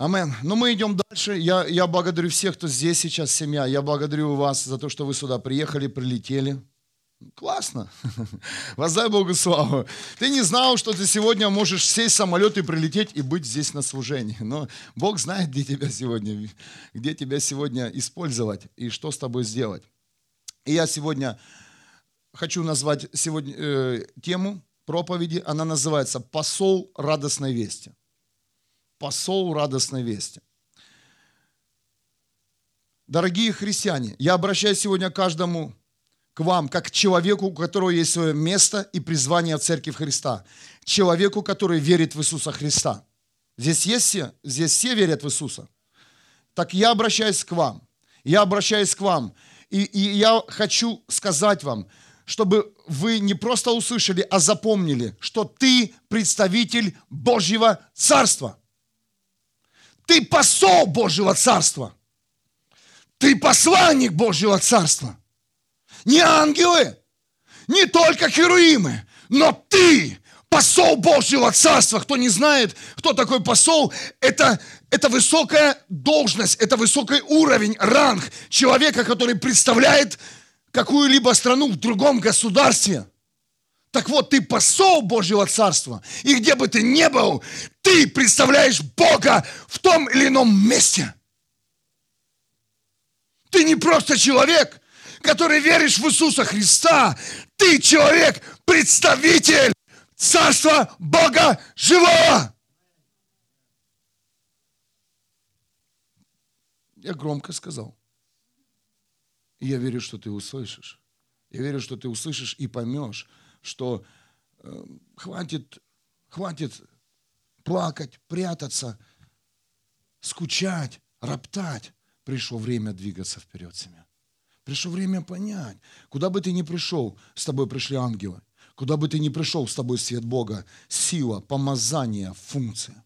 Амен. Но мы идем дальше. Я, я благодарю всех, кто здесь сейчас, семья. Я благодарю вас за то, что вы сюда приехали, прилетели. Классно. Воздай Богу славу. Ты не знал, что ты сегодня можешь сесть в самолет и прилететь и быть здесь на служении. Но Бог знает, где тебя сегодня, где тебя сегодня использовать и что с тобой сделать. И я сегодня хочу назвать сегодня, э, тему проповеди. Она называется «Посол радостной вести» посол радостной вести. Дорогие христиане, я обращаюсь сегодня к каждому к вам, как к человеку, у которого есть свое место и призвание в Церкви Христа. Человеку, который верит в Иисуса Христа. Здесь есть все? Здесь все верят в Иисуса. Так я обращаюсь к вам. Я обращаюсь к вам. И, и я хочу сказать вам, чтобы вы не просто услышали, а запомнили, что ты представитель Божьего Царства. Ты посол Божьего Царства. Ты посланник Божьего Царства. Не ангелы, не только херуимы, но ты посол Божьего Царства. Кто не знает, кто такой посол, это, это высокая должность, это высокий уровень, ранг человека, который представляет какую-либо страну в другом государстве. Так вот, ты посол Божьего Царства. И где бы ты ни был, ты представляешь Бога в том или ином месте. Ты не просто человек, который веришь в Иисуса Христа. Ты человек, представитель Царства Бога живого. Я громко сказал. И я верю, что ты услышишь. Я верю, что ты услышишь и поймешь, что э, хватит, хватит плакать, прятаться, скучать, роптать. Пришло время двигаться вперед, семья. Пришло время понять, куда бы ты ни пришел, с тобой пришли ангелы. Куда бы ты ни пришел, с тобой свет Бога, сила, помазание, функция.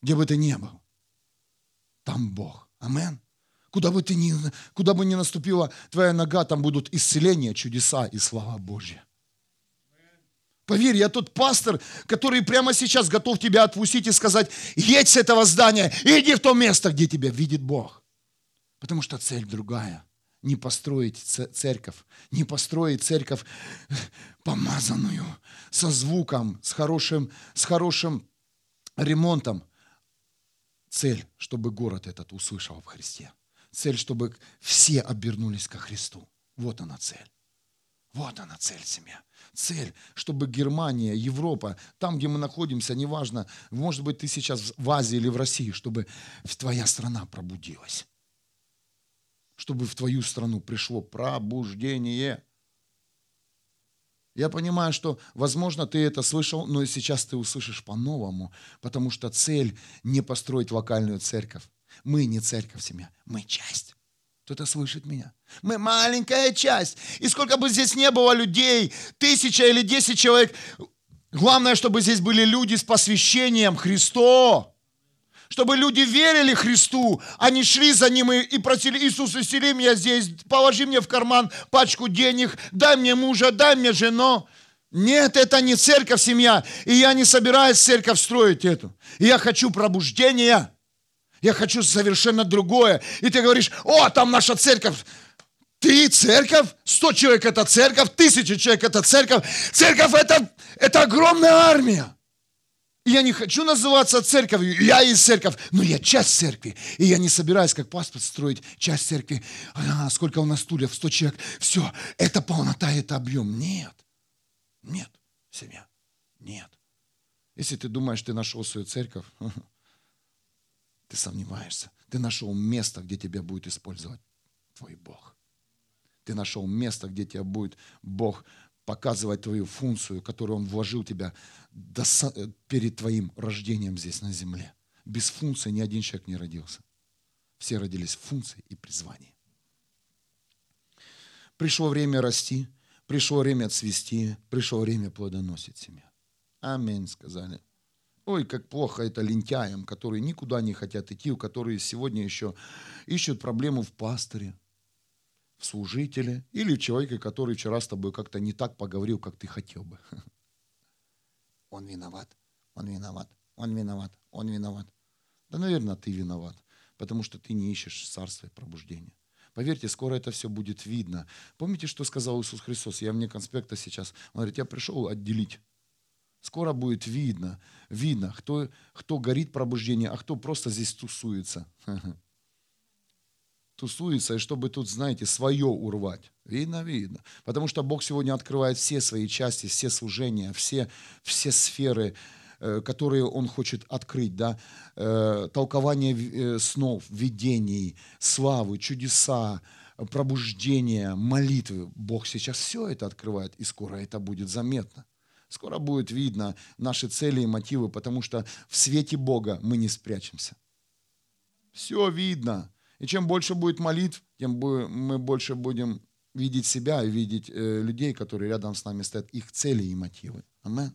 Где бы ты ни был, там Бог. Амен. Куда бы, ты ни, куда бы ни наступила твоя нога, там будут исцеления, чудеса и слава Божья. Поверь, я тот пастор, который прямо сейчас готов тебя отпустить и сказать, едь с этого здания, иди в то место, где тебя видит Бог. Потому что цель другая. Не построить церковь, не построить церковь помазанную, со звуком, с хорошим, с хорошим ремонтом. Цель, чтобы город этот услышал в Христе. Цель, чтобы все обернулись ко Христу. Вот она цель. Вот она цель, семья. Цель, чтобы Германия, Европа, там, где мы находимся, неважно, может быть, ты сейчас в Азии или в России, чтобы твоя страна пробудилась. Чтобы в твою страну пришло пробуждение. Я понимаю, что, возможно, ты это слышал, но и сейчас ты услышишь по-новому, потому что цель не построить локальную церковь. Мы не церковь, семья, мы часть. Кто-то слышит меня? Мы маленькая часть. И сколько бы здесь не было людей, тысяча или десять человек, главное, чтобы здесь были люди с посвящением Христу. Чтобы люди верили Христу, они шли за Ним и, и просили, Иисус, исцели меня здесь, положи мне в карман пачку денег, дай мне мужа, дай мне жену. Нет, это не церковь, семья. И я не собираюсь церковь строить эту. Я хочу пробуждения. Я хочу совершенно другое. И ты говоришь, о, там наша церковь. Ты церковь, сто человек это церковь, тысяча человек это церковь. Церковь это, это огромная армия. И я не хочу называться церковью, я из церковь, но я часть церкви. И я не собираюсь как паспорт строить часть церкви. А, сколько у нас стульев, сто человек. Все, это полнота, это объем. Нет, нет, семья, нет. Если ты думаешь, ты нашел свою церковь, ты сомневаешься. Ты нашел место, где тебя будет использовать твой Бог. Ты нашел место, где тебя будет Бог показывать твою функцию, которую Он вложил тебя до, перед твоим рождением здесь на земле. Без функции ни один человек не родился. Все родились в функции и призвании. Пришло время расти, пришло время цвести, пришло время плодоносить семья. Аминь, сказали. Ой, как плохо это лентяям, которые никуда не хотят идти, у которых сегодня еще ищут проблему в пасторе, в служителе или в человеке, который вчера с тобой как-то не так поговорил, как ты хотел бы. Он виноват, он виноват, он виноват, он виноват. Да, наверное, ты виноват, потому что ты не ищешь царства и пробуждения. Поверьте, скоро это все будет видно. Помните, что сказал Иисус Христос? Я вне конспекта сейчас. Он говорит, я пришел отделить. Скоро будет видно, видно, кто, кто горит пробуждение, а кто просто здесь тусуется. Тусуется, и чтобы тут, знаете, свое урвать. Видно, видно. Потому что Бог сегодня открывает все свои части, все служения, все, все сферы, э, которые Он хочет открыть. Да? Э, толкование э, снов, видений, славы, чудеса, пробуждение, молитвы. Бог сейчас все это открывает, и скоро это будет заметно. Скоро будет видно наши цели и мотивы, потому что в свете Бога мы не спрячемся. Все видно. И чем больше будет молитв, тем мы больше будем видеть себя и видеть э, людей, которые рядом с нами стоят, их цели и мотивы. Амен.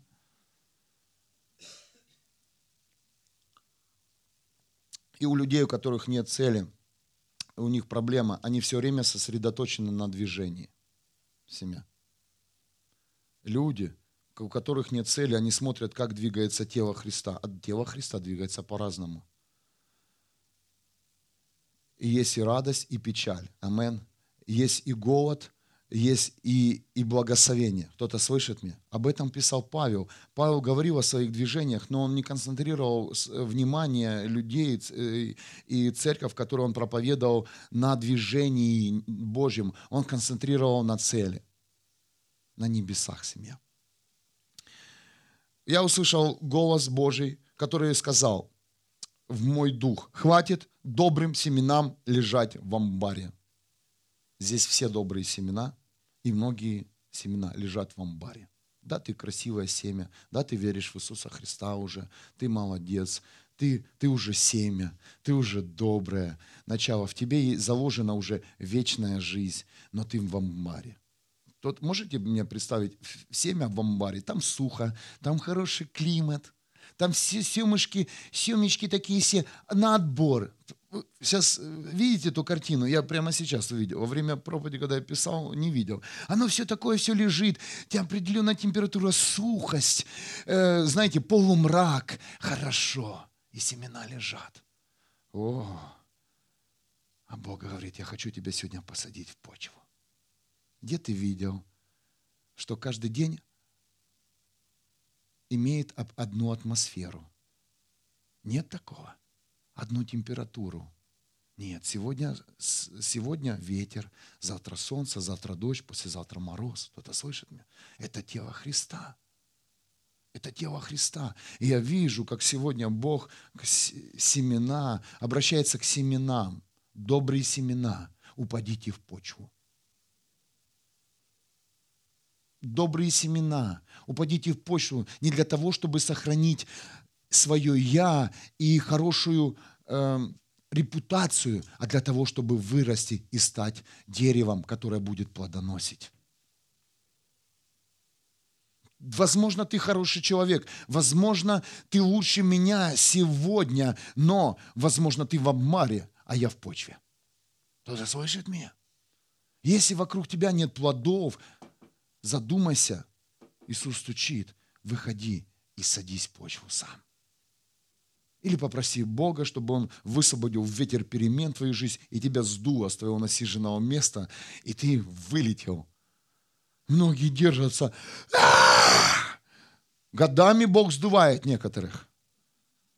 И у людей, у которых нет цели, у них проблема, они все время сосредоточены на движении. Семья. Люди, у которых нет цели, они смотрят, как двигается тело Христа. А тело Христа двигается по-разному. И есть и радость, и печаль. Амен. Есть и голод, есть и, и благословение. Кто-то слышит меня? Об этом писал Павел. Павел говорил о своих движениях, но он не концентрировал внимание людей э, и церковь, которую он проповедовал, на движении Божьем. Он концентрировал на цели, на небесах семья я услышал голос Божий, который сказал в мой дух, хватит добрым семенам лежать в амбаре. Здесь все добрые семена и многие семена лежат в амбаре. Да, ты красивое семя, да, ты веришь в Иисуса Христа уже, ты молодец, ты, ты уже семя, ты уже доброе начало, в тебе заложена уже вечная жизнь, но ты в амбаре. Тот, можете мне представить семя в амбаре? Там сухо, там хороший климат, там все семечки, семечки такие все на отбор. Сейчас э, видите эту картину? Я прямо сейчас увидел. Во время проповеди, когда я писал, не видел. Оно все такое, все лежит. Там определенная температура, сухость, э, знаете, полумрак. Хорошо. И семена лежат. О, а Бог говорит, я хочу тебя сегодня посадить в почву. Где ты видел, что каждый день имеет одну атмосферу? Нет такого. Одну температуру. Нет, сегодня, сегодня ветер, завтра солнце, завтра дождь, послезавтра мороз. Кто-то слышит меня? Это тело Христа. Это тело Христа. И я вижу, как сегодня Бог семена, обращается к семенам. Добрые семена, упадите в почву. Добрые семена, упадите в почву не для того, чтобы сохранить свое «я» и хорошую э, репутацию, а для того, чтобы вырасти и стать деревом, которое будет плодоносить. Возможно, ты хороший человек, возможно, ты лучше меня сегодня, но, возможно, ты в обмаре, а я в почве. Кто-то слышит меня? Если вокруг тебя нет плодов, Задумайся. Иисус стучит. Выходи и садись в почву сам. Или попроси Бога, чтобы Он высвободил ветер перемен в твою жизнь, и тебя сдуло с твоего насиженного места, и ты вылетел. Многие держатся. Годами Бог сдувает некоторых.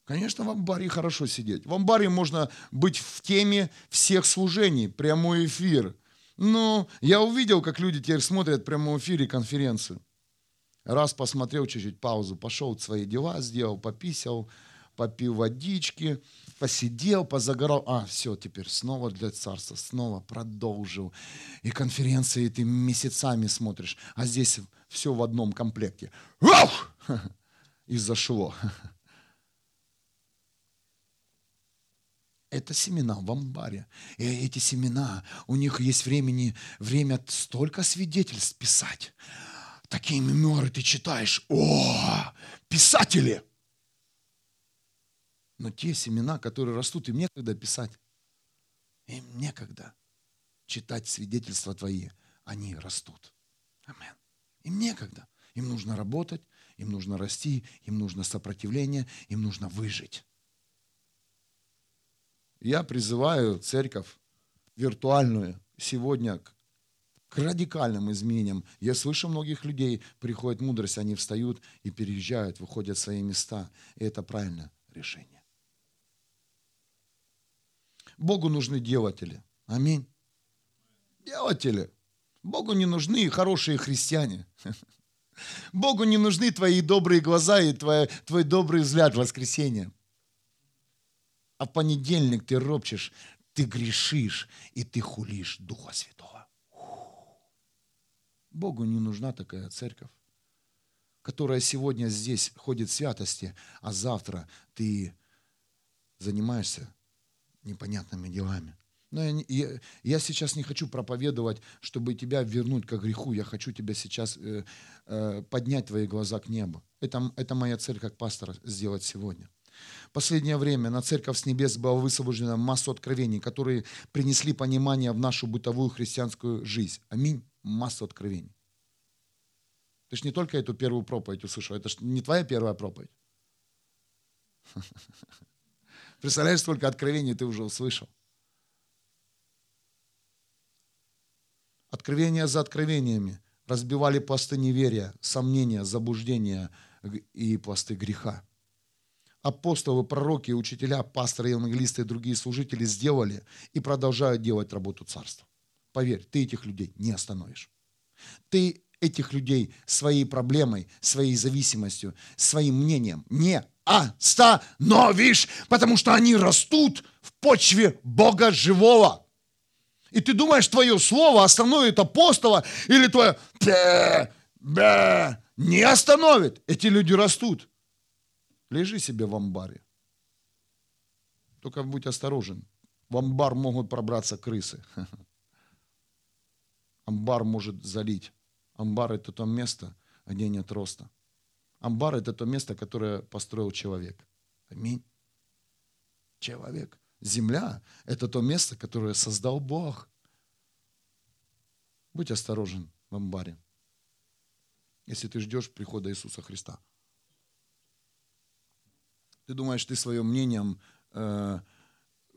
Конечно, в амбаре хорошо сидеть. В амбаре можно быть в теме всех служений, прямой эфир – ну, я увидел, как люди теперь смотрят в прямом эфире конференцию. Раз посмотрел чуть-чуть, паузу, пошел свои дела, сделал, пописал, попил водички, посидел, позагорал. А, все, теперь снова для царства, снова продолжил. И конференции ты месяцами смотришь, а здесь все в одном комплекте. Ух! И зашло. это семена в амбаре. И эти семена, у них есть времени, время столько свидетельств писать. Такие меморы ты читаешь. О, писатели! Но те семена, которые растут, им некогда писать. Им некогда читать свидетельства твои. Они растут. Амен. Им некогда. Им нужно работать, им нужно расти, им нужно сопротивление, им нужно выжить. Я призываю церковь виртуальную сегодня к к радикальным изменениям. Я слышу многих людей, приходит мудрость, они встают и переезжают, выходят в свои места. И это правильное решение. Богу нужны делатели. Аминь. Делатели. Богу не нужны хорошие христиане. Богу не нужны твои добрые глаза и твой, твой добрый взгляд в воскресенье. А в понедельник ты ропчешь, ты грешишь и ты хулишь Духа Святого. Богу не нужна такая церковь, которая сегодня здесь ходит в святости, а завтра ты занимаешься непонятными делами. Но я, я, я сейчас не хочу проповедовать, чтобы тебя вернуть к греху. Я хочу тебя сейчас э, э, поднять твои глаза к небу. Это, это моя цель как пастора сделать сегодня. Последнее время на церковь с небес была высвобождена масса откровений, которые принесли понимание в нашу бытовую христианскую жизнь. Аминь массу откровений. Ты же не только эту первую проповедь услышал, это же не твоя первая проповедь. Представляешь, сколько откровений ты уже услышал? Откровения за откровениями разбивали пласты неверия, сомнения, заблуждения и пласты греха. Апостолы, пророки, учителя, пасторы, евангелисты и другие служители сделали и продолжают делать работу царства. Поверь, ты этих людей не остановишь. Ты этих людей своей проблемой, своей зависимостью, своим мнением не остановишь, потому что они растут в почве Бога живого. И ты думаешь, твое слово остановит апостола или твое не остановит. Эти люди растут. Лежи себе в амбаре. Только будь осторожен. В амбар могут пробраться крысы. Амбар может залить. Амбар – это то место, где нет роста. Амбар – это то место, которое построил человек. Аминь. Человек. Земля – это то место, которое создал Бог. Будь осторожен в амбаре, если ты ждешь прихода Иисуса Христа. Ты думаешь, ты своим мнением э,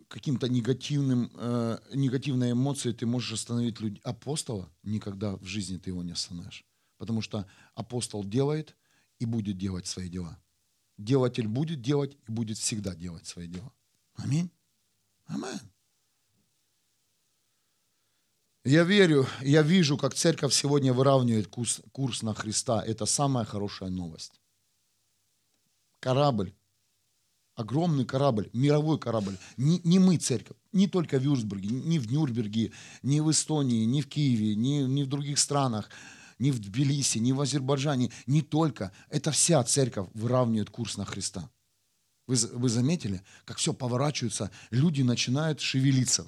каким-то негативным, э, негативной эмоцией ты можешь остановить людей. Апостола никогда в жизни ты его не остановишь. Потому что апостол делает и будет делать свои дела. Делатель будет делать и будет всегда делать свои дела. Аминь. Аминь. Я верю, я вижу, как церковь сегодня выравнивает курс, курс на Христа. Это самая хорошая новость. Корабль огромный корабль, мировой корабль. Не, не мы, церковь, не только в Юрсбурге, не в Нюрнберге, не в Эстонии, не в Киеве, не, не в других странах, не в Тбилиси, не в Азербайджане, не только. Это вся церковь выравнивает курс на Христа. Вы, вы заметили, как все поворачивается, люди начинают шевелиться.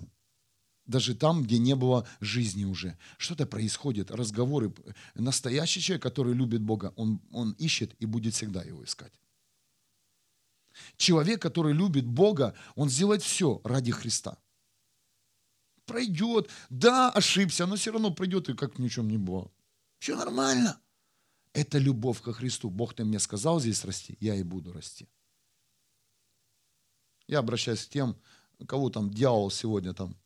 Даже там, где не было жизни уже. Что-то происходит, разговоры. Настоящий человек, который любит Бога, он, он ищет и будет всегда его искать. Человек, который любит Бога, он сделает все ради Христа. Пройдет, да, ошибся, но все равно пройдет и как ни в чем не было. Все нормально. Это любовь ко Христу. Бог ты мне сказал здесь расти, я и буду расти. Я обращаюсь к тем, кого там дьявол сегодня там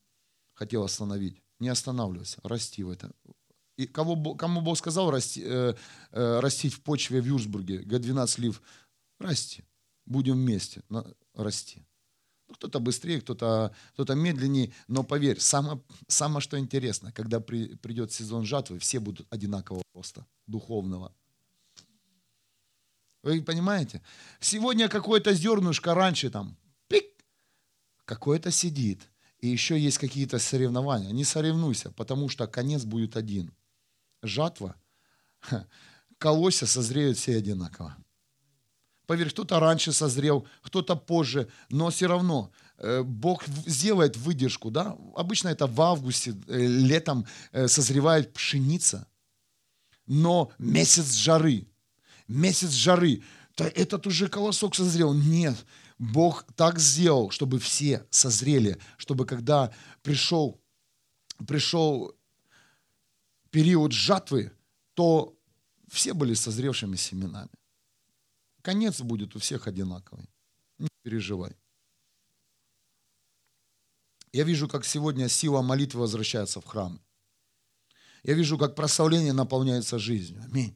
хотел остановить. Не останавливайся, расти в это. И кого, кому Бог сказал расти, э, э, растить в почве в Юрсбурге, Г12 лив, расти будем вместе расти. Ну, кто-то быстрее, кто-то кто медленнее, но поверь, самое, самое что интересно, когда при, придет сезон жатвы, все будут одинакового роста, духовного. Вы понимаете? Сегодня какое-то зернышко раньше там, пик, какое-то сидит. И еще есть какие-то соревнования. Не соревнуйся, потому что конец будет один. Жатва, колося созреют все одинаково. Поверь, кто-то раньше созрел, кто-то позже, но все равно э, Бог сделает выдержку. Да? Обычно это в августе, э, летом э, созревает пшеница. Но месяц жары, месяц жары, то этот уже колосок созрел. Нет, Бог так сделал, чтобы все созрели, чтобы когда пришел, пришел период жатвы, то все были созревшими семенами. Конец будет у всех одинаковый. Не переживай. Я вижу, как сегодня сила молитвы возвращается в храм. Я вижу, как прославление наполняется жизнью. Аминь.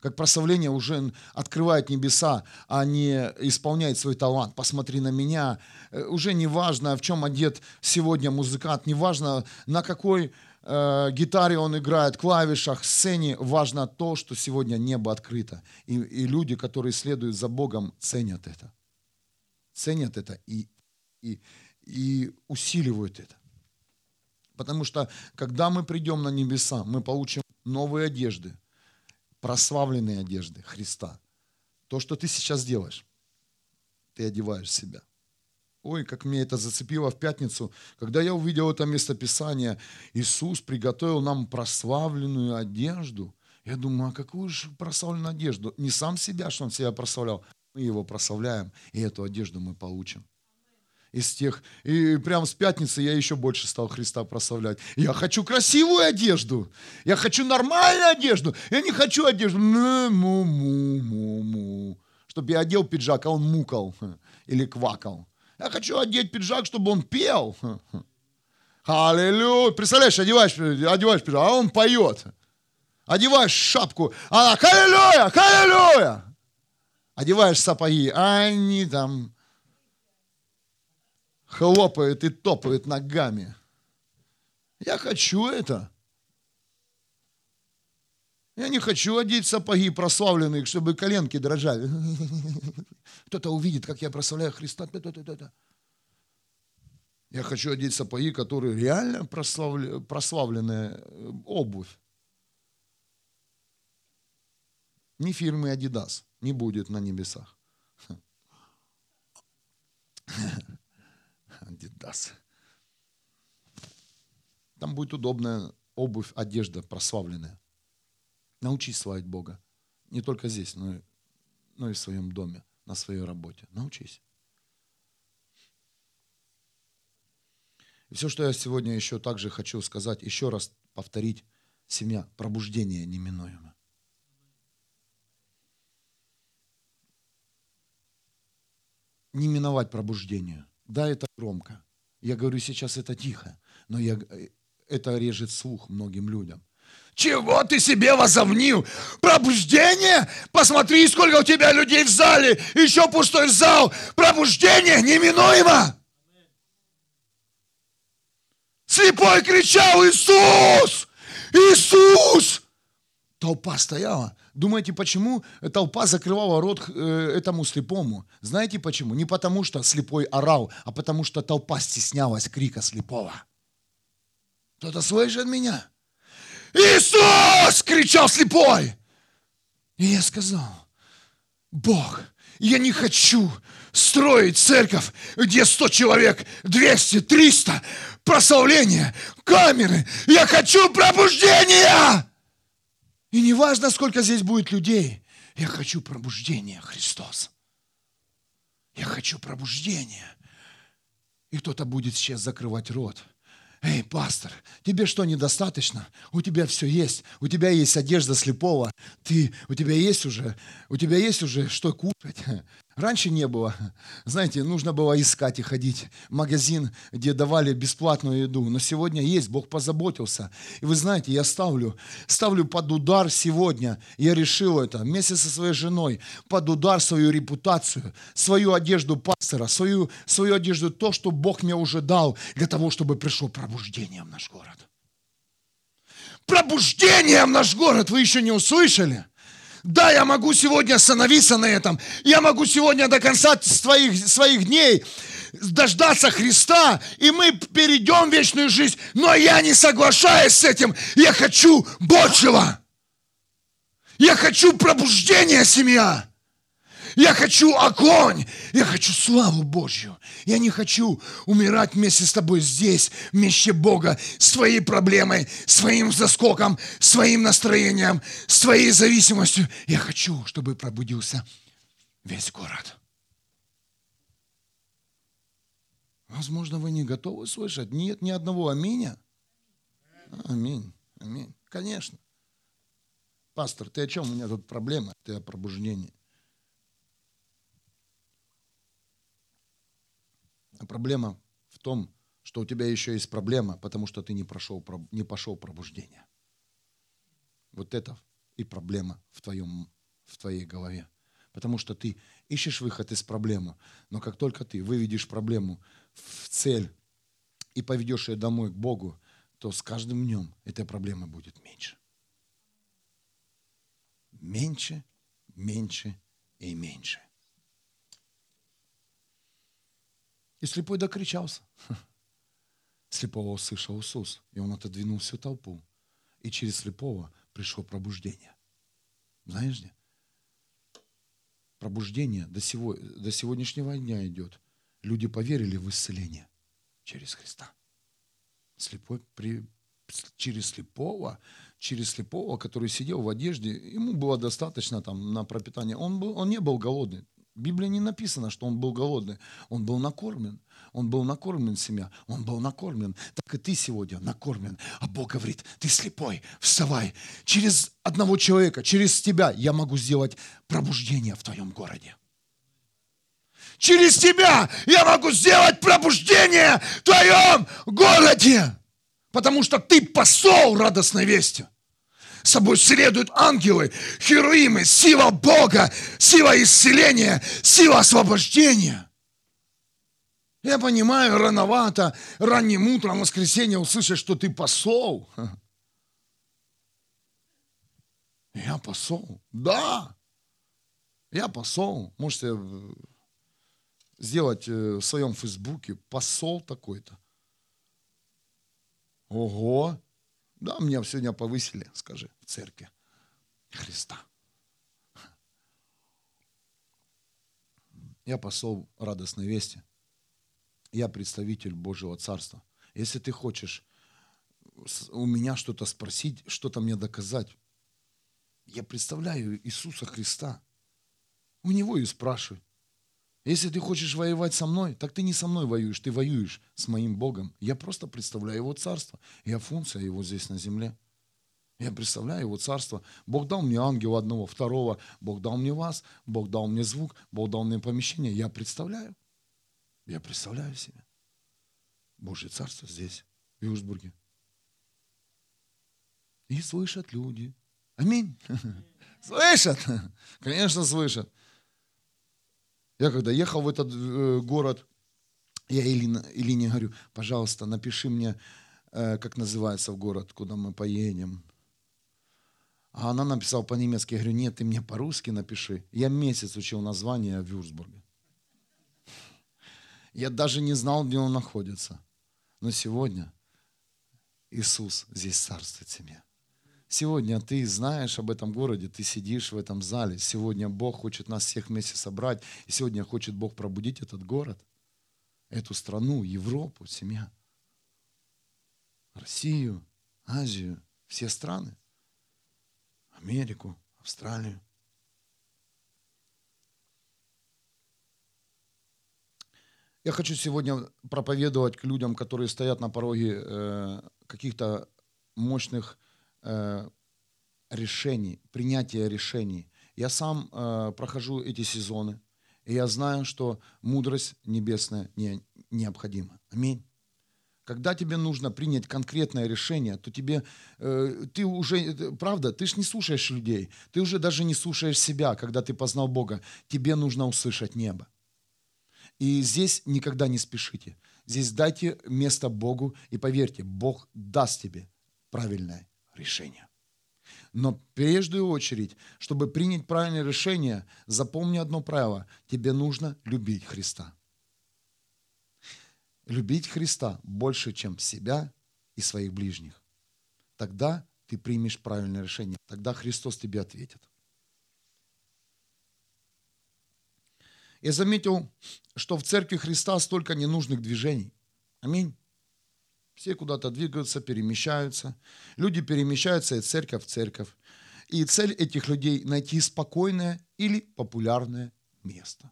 Как прославление уже открывает небеса, а не исполняет свой талант. Посмотри на меня. Э, уже не важно, в чем одет сегодня музыкант, не важно, на какой э, гитаре он играет, клавишах, сцене. Важно то, что сегодня небо открыто. И, и люди, которые следуют за Богом, ценят это. Ценят это и, и, и усиливают это. Потому что, когда мы придем на небеса, мы получим новые одежды – прославленные одежды Христа. То, что ты сейчас делаешь, ты одеваешь себя. Ой, как мне это зацепило в пятницу, когда я увидел это местописание. Иисус приготовил нам прославленную одежду. Я думаю, а какую же прославленную одежду? Не сам себя, что он себя прославлял. Мы его прославляем, и эту одежду мы получим из тех. И прямо с пятницы я еще больше стал Христа прославлять. Я хочу красивую одежду. Я хочу нормальную одежду. Я не хочу одежду. Му-му-му-му. Чтобы я одел пиджак, а он мукал или квакал. Я хочу одеть пиджак, чтобы он пел. Аллилуйя. Представляешь, одеваешь, одеваешь пиджак, а он поет. Одеваешь шапку, а аллилуйя, аллилуйя. Одеваешь сапоги, а они там хлопает и топает ногами. Я хочу это. Я не хочу одеть сапоги прославленные, чтобы коленки дрожали. Кто-то увидит, как я прославляю Христа. Я хочу одеть сапоги, которые реально прославленная э, обувь. Ни фирмы Adidas не будет на небесах. Адидас. Там будет удобная обувь, одежда прославленная. Научись славить Бога. Не только здесь, но и, но и в своем доме, на своей работе. Научись. И все, что я сегодня еще также хочу сказать, еще раз повторить, семья, пробуждение неминуемо. Не миновать пробуждение. Да, это громко. Я говорю сейчас это тихо, но я, это режет слух многим людям. Чего ты себе возомнил? Пробуждение? Посмотри, сколько у тебя людей в зале. Еще пустой зал. Пробуждение неминуемо. Слепой кричал Иисус! Иисус! Толпа стояла. Думаете, почему толпа закрывала рот э, этому слепому? Знаете почему? Не потому, что слепой орал, а потому, что толпа стеснялась крика слепого. Кто-то слышит меня? Иисус! кричал слепой. И я сказал, Бог, я не хочу строить церковь, где 100 человек, 200, 300, прославление, камеры. Я хочу пробуждения! И не важно, сколько здесь будет людей, я хочу пробуждения, Христос. Я хочу пробуждения. И кто-то будет сейчас закрывать рот. Эй, пастор, тебе что недостаточно? У тебя все есть. У тебя есть одежда слепого. Ты, у тебя есть уже, у тебя есть уже что кушать. Раньше не было. Знаете, нужно было искать и ходить магазин, где давали бесплатную еду. Но сегодня есть, Бог позаботился. И вы знаете, я ставлю, ставлю под удар сегодня. Я решил это вместе со своей женой. Под удар свою репутацию, свою одежду пастора, свою, свою одежду, то, что Бог мне уже дал, для того, чтобы пришло пробуждение в наш город. Пробуждение в наш город вы еще не услышали? Да, я могу сегодня остановиться на этом. Я могу сегодня до конца своих, своих дней дождаться Христа, и мы перейдем в вечную жизнь. Но я не соглашаюсь с этим. Я хочу большего. Я хочу пробуждения, семья. Я хочу огонь. Я хочу славу Божью. Я не хочу умирать вместе с тобой здесь, вместе Бога, своей проблемой, своим заскоком, своим настроением, своей зависимостью. Я хочу, чтобы пробудился весь город. Возможно, вы не готовы слышать. Нет ни одного аминя. Аминь. Аминь. Конечно. Пастор, ты о чем? У меня тут проблема. Ты о пробуждении. Проблема в том, что у тебя еще есть проблема, потому что ты не, прошел, не пошел пробуждение. Вот это и проблема в, твоем, в твоей голове. Потому что ты ищешь выход из проблемы, но как только ты выведешь проблему в цель и поведешь ее домой к Богу, то с каждым днем эта проблема будет меньше. Меньше, меньше и меньше. И слепой докричался. Слепого услышал Иисус, и он отодвинул всю толпу. И через слепого пришло пробуждение. Знаешь где? Пробуждение до, сего, до сегодняшнего дня идет. Люди поверили в исцеление через Христа. Слепой при, через слепого, через слепого, который сидел в одежде, ему было достаточно там на пропитание. Он, был, он не был голодный. В Библии не написано, что он был голодный. Он был накормлен. Он был накормлен семья. Он был накормлен. Так и ты сегодня накормлен. А Бог говорит, ты слепой, вставай. Через одного человека, через тебя я могу сделать пробуждение в твоем городе. Через тебя я могу сделать пробуждение в твоем городе. Потому что ты посол радостной вести. Собой следуют ангелы, херуимы, сила Бога, сила исцеления, сила освобождения. Я понимаю, рановато, ранним утром, в воскресенье услышать, что ты посол. Я посол. Да. Я посол. Можете сделать э, в своем фейсбуке посол такой-то. Ого. Да, меня сегодня повысили, скажи, в церкви Христа. Я посол радостной вести. Я представитель Божьего Царства. Если ты хочешь у меня что-то спросить, что-то мне доказать, я представляю Иисуса Христа. У Него и спрашивай. Если ты хочешь воевать со мной, так ты не со мной воюешь, ты воюешь с моим Богом. Я просто представляю Его царство. Я функция Его здесь на земле. Я представляю Его царство. Бог дал мне ангела одного, второго. Бог дал мне вас, Бог дал мне звук, Бог дал мне помещение. Я представляю. Я представляю себе. Божье царство здесь, в Южбурге. И слышат люди. Аминь. Слышат. Конечно, слышат. Я когда ехал в этот э, город, я Илине, Илине говорю, пожалуйста, напиши мне, э, как называется в город, куда мы поедем. А она написала по-немецки. Я говорю, нет, ты мне по-русски напиши. Я месяц учил название в Вюрсбурге. Я даже не знал, где он находится. Но сегодня Иисус здесь царствует себе. Сегодня ты знаешь об этом городе, ты сидишь в этом зале. Сегодня Бог хочет нас всех вместе собрать. И сегодня хочет Бог пробудить этот город, эту страну, Европу, семья, Россию, Азию, все страны, Америку, Австралию. Я хочу сегодня проповедовать к людям, которые стоят на пороге э, каких-то мощных решений, принятия решений. Я сам э, прохожу эти сезоны, и я знаю, что мудрость небесная не, необходима. Аминь. Когда тебе нужно принять конкретное решение, то тебе, э, ты уже, э, правда, ты же не слушаешь людей, ты уже даже не слушаешь себя, когда ты познал Бога. Тебе нужно услышать небо. И здесь никогда не спешите. Здесь дайте место Богу и поверьте, Бог даст тебе правильное решение. Но прежде очередь, чтобы принять правильное решение, запомни одно правило. Тебе нужно любить Христа. Любить Христа больше, чем себя и своих ближних. Тогда ты примешь правильное решение. Тогда Христос тебе ответит. Я заметил, что в церкви Христа столько ненужных движений. Аминь. Все куда-то двигаются, перемещаются. Люди перемещаются из церковь в церковь. И цель этих людей – найти спокойное или популярное место.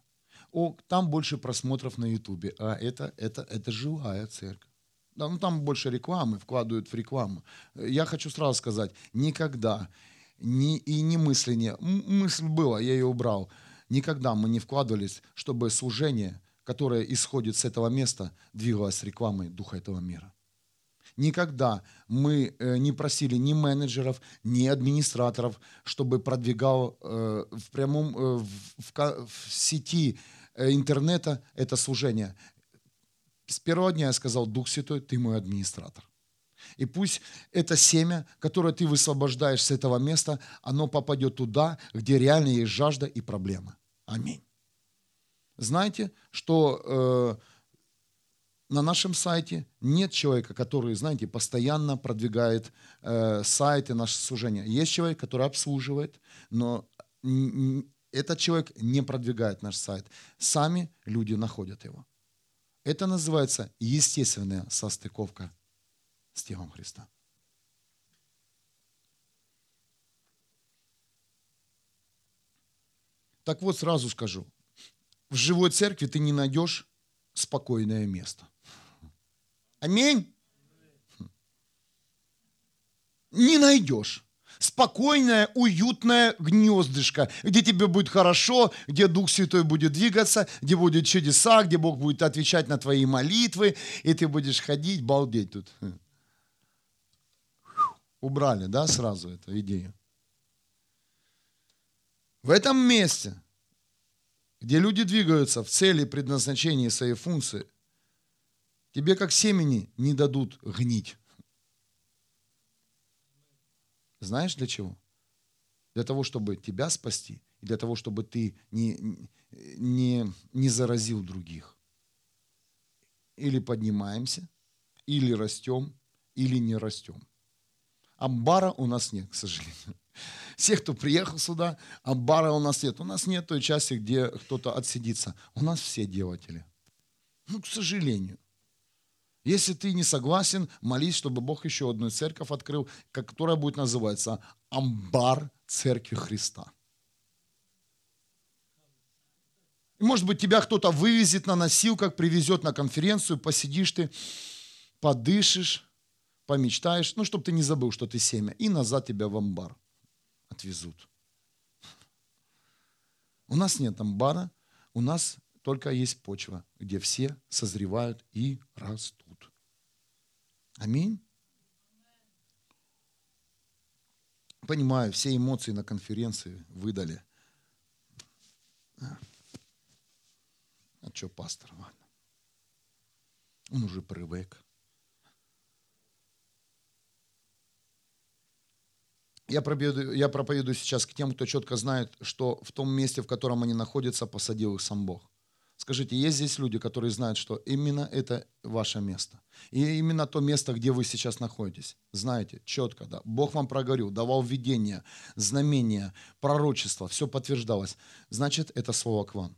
О, там больше просмотров на Ютубе, а это, это, это живая церковь. Да, ну там больше рекламы, вкладывают в рекламу. Я хочу сразу сказать, никогда ни, и не мысли не... Мысль была, я ее убрал. Никогда мы не вкладывались, чтобы служение которая исходит с этого места, двигалась рекламой духа этого мира. Никогда мы э, не просили ни менеджеров, ни администраторов, чтобы продвигал э, в прямом э, в, в сети интернета это служение. С первого дня я сказал, Дух Святой, ты мой администратор. И пусть это семя, которое ты высвобождаешь с этого места, оно попадет туда, где реально есть жажда и проблема. Аминь. Знаете, что на нашем сайте нет человека, который, знаете, постоянно продвигает э, сайты, наше служение. Есть человек, который обслуживает, но этот человек не продвигает наш сайт. Сами люди находят его. Это называется естественная состыковка с телом Христа. Так вот, сразу скажу, в живой церкви ты не найдешь спокойное место. Аминь. Не найдешь. Спокойное, уютное гнездышко, где тебе будет хорошо, где Дух Святой будет двигаться, где будут чудеса, где Бог будет отвечать на твои молитвы, и ты будешь ходить, балдеть тут. Убрали, да, сразу эту идею. В этом месте, где люди двигаются в цели предназначения своей функции – Тебе как семени не дадут гнить. Знаешь для чего? Для того, чтобы тебя спасти, и для того, чтобы ты не, не, не заразил других. Или поднимаемся, или растем, или не растем. Амбара у нас нет, к сожалению. Все, кто приехал сюда, амбара у нас нет. У нас нет той части, где кто-то отсидится. У нас все делатели. Ну, к сожалению. Если ты не согласен, молись, чтобы Бог еще одну церковь открыл, которая будет называться «Амбар Церкви Христа». Может быть, тебя кто-то вывезет на носилках, привезет на конференцию, посидишь ты, подышишь, помечтаешь, ну, чтобы ты не забыл, что ты семя, и назад тебя в амбар отвезут. У нас нет амбара, у нас только есть почва, где все созревают и растут. Аминь. Понимаю, все эмоции на конференции выдали. А, что, пастор, ладно. Он уже привык. Я проповедую, я проповедую сейчас к тем, кто четко знает, что в том месте, в котором они находятся, посадил их сам Бог. Скажите, есть здесь люди, которые знают, что именно это ваше место. И именно то место, где вы сейчас находитесь. Знаете, четко, да. Бог вам проговорил, давал видение, знамения, пророчество, все подтверждалось. Значит, это слово к вам.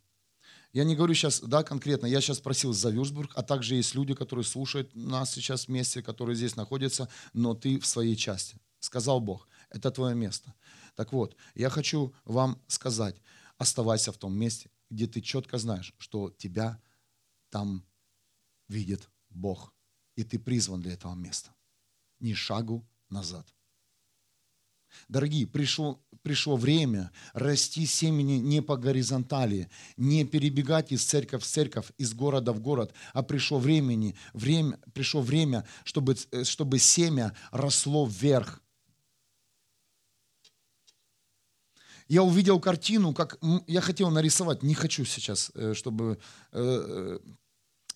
Я не говорю сейчас, да, конкретно, я сейчас спросил за Вюрсбург, а также есть люди, которые слушают нас сейчас вместе, которые здесь находятся, но ты в своей части. Сказал Бог, это твое место. Так вот, я хочу вам сказать, оставайся в том месте, где ты четко знаешь, что тебя там видит Бог, и ты призван для этого места. Ни шагу назад. Дорогие, пришло, пришло время расти семени не по горизонтали, не перебегать из церковь в церковь, из города в город, а пришло, времени, время, пришло время, чтобы, э, чтобы семя росло вверх, я увидел картину, как я хотел нарисовать, не хочу сейчас, э, чтобы э,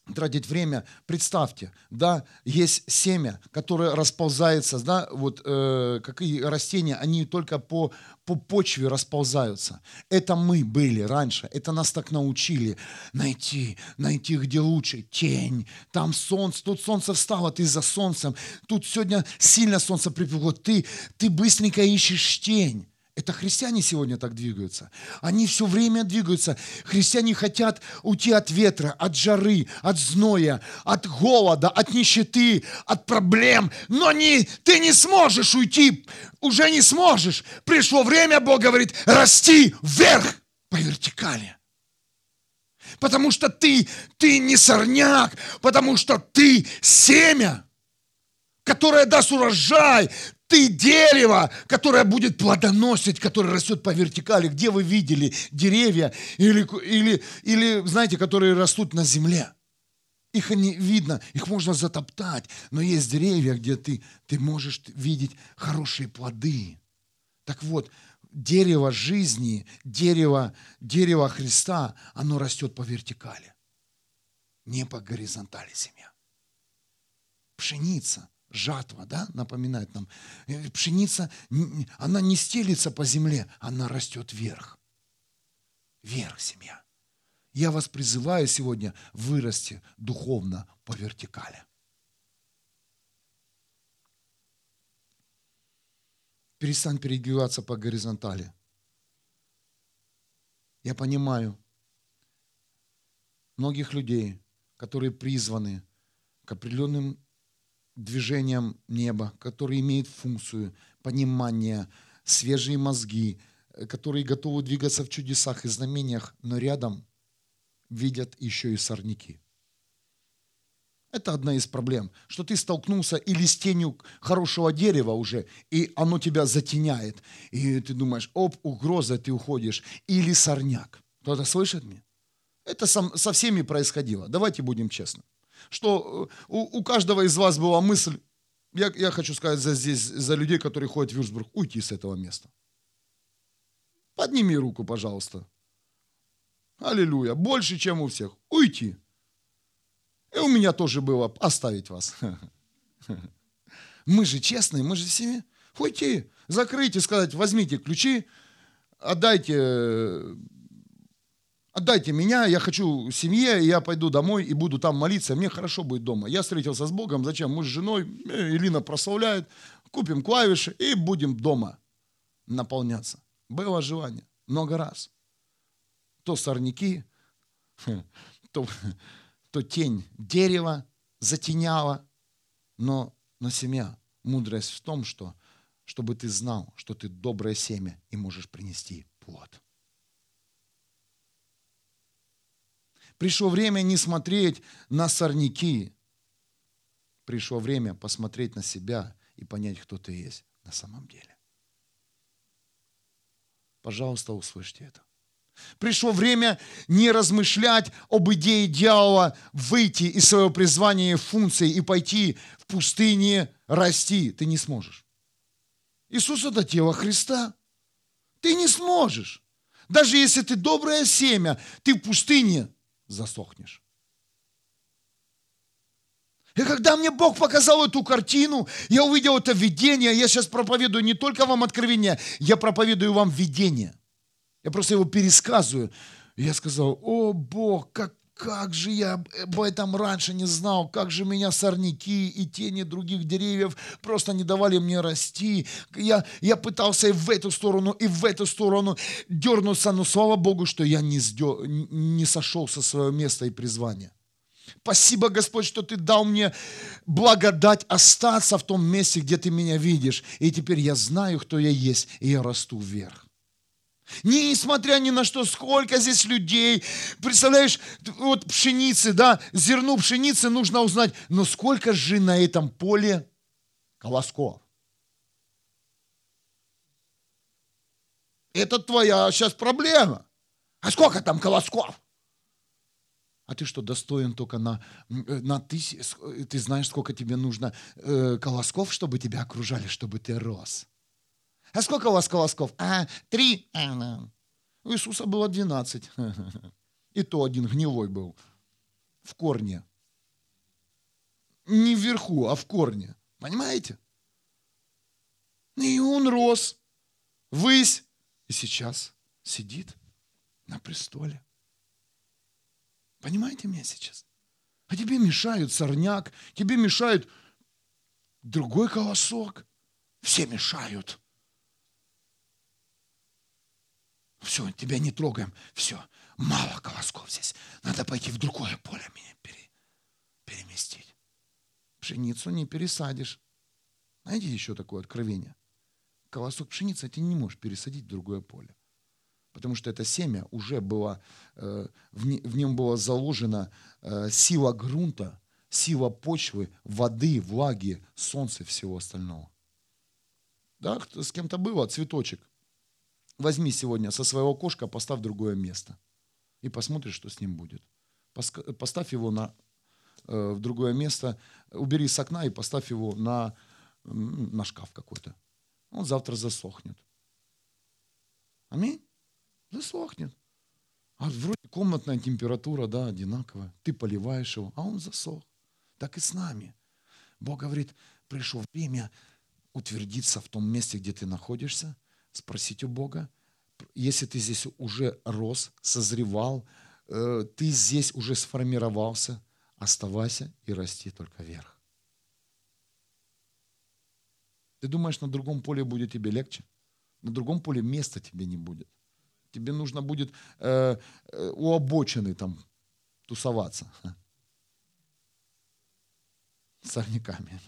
э, тратить время. Представьте, да, есть семя, которое расползается, да, вот э, какие растения, они только по, по почве расползаются. Это мы были раньше, это нас так научили найти, найти где лучше, тень, там солнце, тут солнце встало, ты за солнцем, тут сегодня сильно солнце припекло, ты, ты быстренько ищешь тень. Это христиане сегодня так двигаются. Они все время двигаются. Христиане хотят уйти от ветра, от жары, от зноя, от голода, от нищеты, от проблем. Но не, ты не сможешь уйти, уже не сможешь. Пришло время, Бог говорит, расти вверх по вертикали. Потому что ты, ты не сорняк, потому что ты семя, которое даст урожай, ты дерево, которое будет плодоносить, которое растет по вертикали. Где вы видели деревья или, или, или знаете, которые растут на земле? Их не видно, их можно затоптать, но есть деревья, где ты, ты можешь видеть хорошие плоды. Так вот, дерево жизни, дерево, дерево Христа, оно растет по вертикали, не по горизонтали семья. Пшеница, жатва, да, напоминает нам. Пшеница, она не стелится по земле, она растет вверх. Вверх семья. Я вас призываю сегодня вырасти духовно по вертикали. Перестань перегибаться по горизонтали. Я понимаю многих людей, которые призваны к определенным движениям неба, которые имеют функцию понимания, свежие мозги, которые готовы двигаться в чудесах и знамениях, но рядом видят еще и сорняки. Это одна из проблем, что ты столкнулся или с тенью хорошего дерева уже, и оно тебя затеняет. И ты думаешь, оп, угроза, ты уходишь. Или сорняк. Кто-то слышит меня? Это со всеми происходило. Давайте будем честны. Что э, у, у каждого из вас была мысль, я, я хочу сказать за, здесь, за людей, которые ходят в Вюрсбург, уйти с этого места. Подними руку, пожалуйста. Аллилуйя. Больше, чем у всех. Уйти. И у меня тоже было оставить вас. Мы же честные, мы же семья. Уйти, закрыть и сказать, возьмите ключи, отдайте, отдайте меня, я хочу семье, я пойду домой и буду там молиться, мне хорошо будет дома. Я встретился с Богом, зачем? Мы с женой, э, Илина прославляет, купим клавиши и будем дома наполняться. Было желание много раз то сорняки, то, то тень дерева затеняла, но, но семья, мудрость в том, что чтобы ты знал, что ты доброе семя и можешь принести плод. Пришло время не смотреть на сорняки. Пришло время посмотреть на себя и понять, кто ты есть на самом деле. Пожалуйста, услышьте это. Пришло время не размышлять об идее дьявола выйти из своего призвания и функции и пойти в пустыне расти. Ты не сможешь. Иисус – это тело Христа. Ты не сможешь. Даже если ты доброе семя, ты в пустыне засохнешь. И когда мне Бог показал эту картину, я увидел это видение, я сейчас проповедую не только вам откровение, я проповедую вам видение – я просто его пересказываю. И я сказал, о Бог, как, как же я об этом раньше не знал, как же меня сорняки и тени других деревьев просто не давали мне расти. Я, я пытался и в эту сторону, и в эту сторону дернуться, но слава Богу, что я не, сдё, не сошел со своего места и призвания. Спасибо, Господь, что Ты дал мне благодать остаться в том месте, где Ты меня видишь. И теперь я знаю, кто я есть, и я расту вверх. Несмотря ни на что, сколько здесь людей. Представляешь, вот пшеницы, да, зерну пшеницы нужно узнать, но сколько же на этом поле колосков? Это твоя сейчас проблема. А сколько там колосков? А ты что, достоин только на, на тысяч? Ты знаешь, сколько тебе нужно э, колосков, чтобы тебя окружали, чтобы ты рос? А сколько у вас колосков? А, три. У Иисуса было двенадцать. И то один гнилой был. В корне. Не вверху, а в корне. Понимаете? И он рос. Высь. И сейчас сидит на престоле. Понимаете меня сейчас? А тебе мешают сорняк, тебе мешают другой колосок. Все мешают. Все, тебя не трогаем. Все, мало колосков здесь. Надо пойти в другое поле меня пере, переместить. Пшеницу не пересадишь. Знаете еще такое откровение? Колосок пшеницы ты не можешь пересадить в другое поле. Потому что это семя уже было, э, в нем была заложена э, сила грунта, сила почвы, воды, влаги, солнца и всего остального. Да, с кем-то было, цветочек. Возьми сегодня со своего окошка, поставь другое место. И посмотришь, что с ним будет. Поставь его на, э, в другое место, убери с окна и поставь его на, на шкаф какой-то. Он завтра засохнет. Аминь? Засохнет. А вроде комнатная температура, да, одинаковая. Ты поливаешь его, а он засох. Так и с нами. Бог говорит, пришло время утвердиться в том месте, где ты находишься, спросить у Бога. Если ты здесь уже рос, созревал, э, ты здесь уже сформировался, оставайся и расти только вверх. Ты думаешь, на другом поле будет тебе легче? На другом поле места тебе не будет. Тебе нужно будет э, э, у обочины там тусоваться. С сорняками.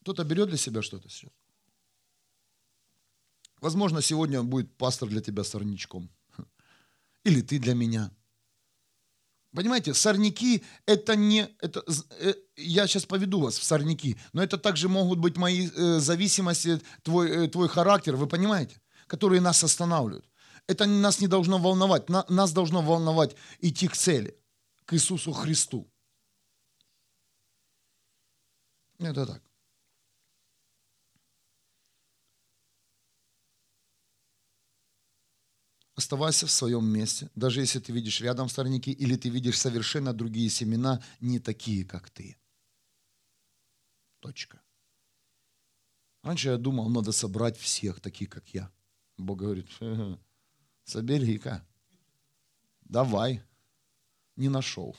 Кто-то берет для себя что-то сейчас? Возможно, сегодня будет пастор для тебя сорнячком. Или ты для меня. Понимаете, сорняки это не... Это, э, я сейчас поведу вас в сорняки, но это также могут быть мои э, зависимости, твой, э, твой характер, вы понимаете, которые нас останавливают. Это нас не должно волновать. На, нас должно волновать идти к цели, к Иисусу Христу. Это так. Оставайся в своем месте, даже если ты видишь рядом сорняки или ты видишь совершенно другие семена, не такие, как ты. Точка. Раньше я думал, надо собрать всех таких, как я. Бог говорит, собери-ка, давай. Не нашел.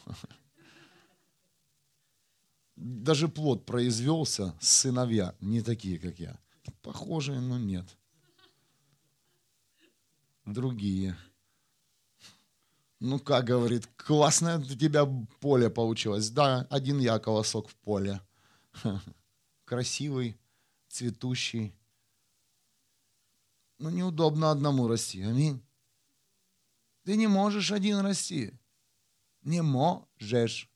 Даже плод произвелся, сыновья, не такие, как я. Похожие, но нет другие. Ну, как говорит, классное у тебя поле получилось. Да, один я колосок в поле. Красивый, цветущий. Ну, неудобно одному расти. Аминь. Ты не можешь один расти. Не можешь.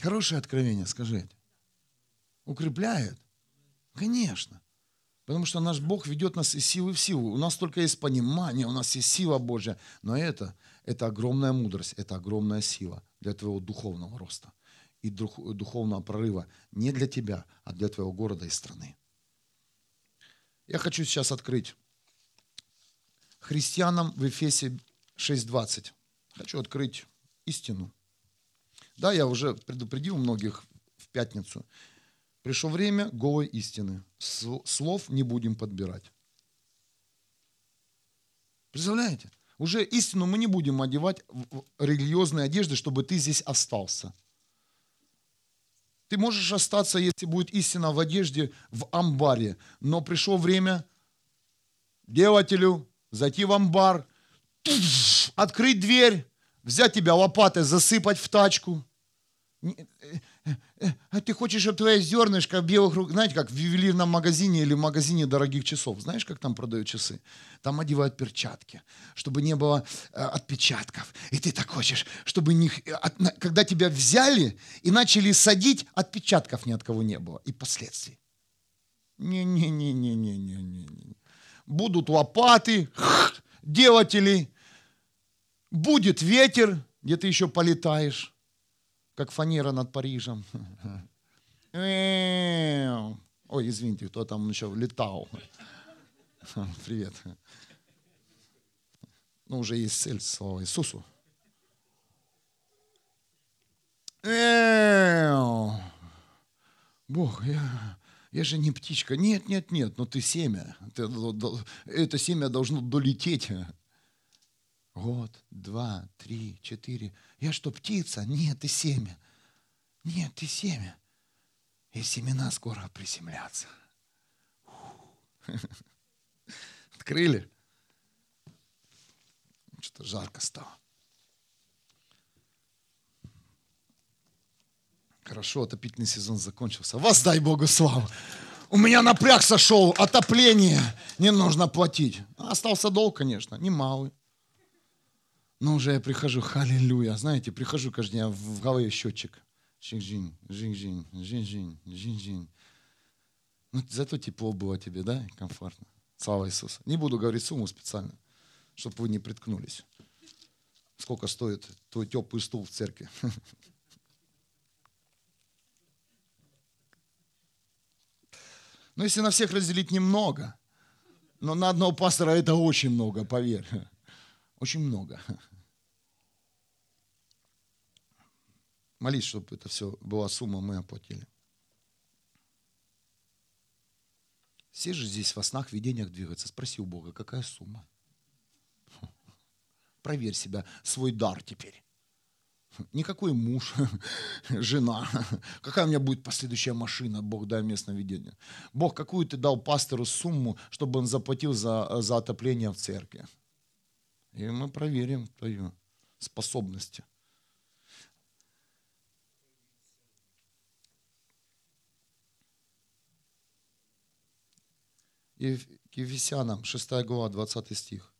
Хорошее откровение, скажите. Укрепляет? Конечно. Потому что наш Бог ведет нас из силы в силу. У нас только есть понимание, у нас есть сила Божья. Но это, это огромная мудрость, это огромная сила для твоего духовного роста и духовного прорыва. Не для тебя, а для твоего города и страны. Я хочу сейчас открыть христианам в Ефесе 6.20. Хочу открыть истину. Да, я уже предупредил многих в пятницу. Пришло время голой истины. Слов не будем подбирать. Представляете? Уже истину мы не будем одевать в религиозные одежды, чтобы ты здесь остался. Ты можешь остаться, если будет истина в одежде, в амбаре. Но пришло время делателю зайти в амбар, открыть дверь, взять тебя лопатой, засыпать в тачку а ты хочешь, чтобы твоя зернышко в белых руках, знаете, как в ювелирном магазине или в магазине дорогих часов, знаешь, как там продают часы? Там одевают перчатки, чтобы не было э, отпечатков. И ты так хочешь, чтобы них, когда тебя взяли и начали садить, отпечатков ни от кого не было и последствий. Не-не-не-не-не-не-не. Будут лопаты, делатели, будет ветер, где ты еще полетаешь как фанера над Парижем. Ой, извините, кто там еще летал. Привет. Ну, уже есть цель, слава Иисусу. Бог, я, я же не птичка. Нет, нет, нет, но ты семя. Ты, это семя должно долететь Год, два, три, четыре. Я что, птица? Нет, ты семя. Нет, ты семя. И семена скоро приземлятся. Открыли? Что-то жарко стало. Хорошо, отопительный сезон закончился. Воздай Богу славу. У меня напряг сошел, отопление. Не нужно платить. Остался долг, конечно, немалый. Но уже я прихожу, халилюя, знаете, прихожу каждый день, в голове счетчик. Жинь-жинь, жинь-жинь, жинь-жинь, жинь-жинь. Ну, зато тепло было тебе, да, комфортно. Слава Иисусу. Не буду говорить сумму специально, чтобы вы не приткнулись. Сколько стоит твой теплый стул в церкви? Ну, если на всех разделить немного, но на одного пастора это очень много, поверь. Очень много. Молись, чтобы это все была сумма, мы оплатили. Все же здесь во снах, видениях двигаются. Спроси у Бога, какая сумма? Проверь себя, свой дар теперь. Никакой муж, жена. Какая у меня будет последующая машина, Бог дай мне сновидение. Бог, какую ты дал пастору сумму, чтобы он заплатил за, за отопление в церкви? И мы проверим твою способности. И к Ефесянам, 6 глава, 20 стих.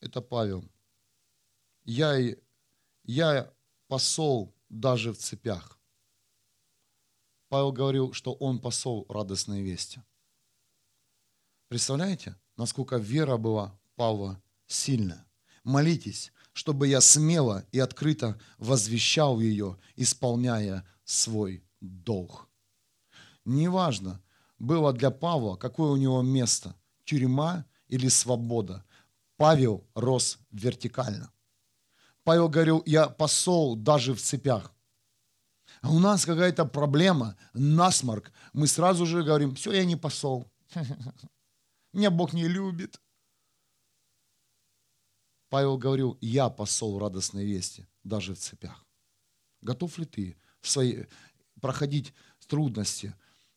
Это Павел. Я, я посол даже в цепях. Павел говорил, что он посол радостной вести. Представляете, насколько вера была Павла сильная? Молитесь, чтобы я смело и открыто возвещал ее, исполняя свой долг. Неважно, было для Павла, какое у него место, тюрьма или свобода. Павел рос вертикально. Павел говорил, я посол даже в цепях. А у нас какая-то проблема, насморк. Мы сразу же говорим, все, я не посол. Меня Бог не любит. Павел говорил, я посол радостной вести, даже в цепях. Готов ли ты свои, проходить трудности,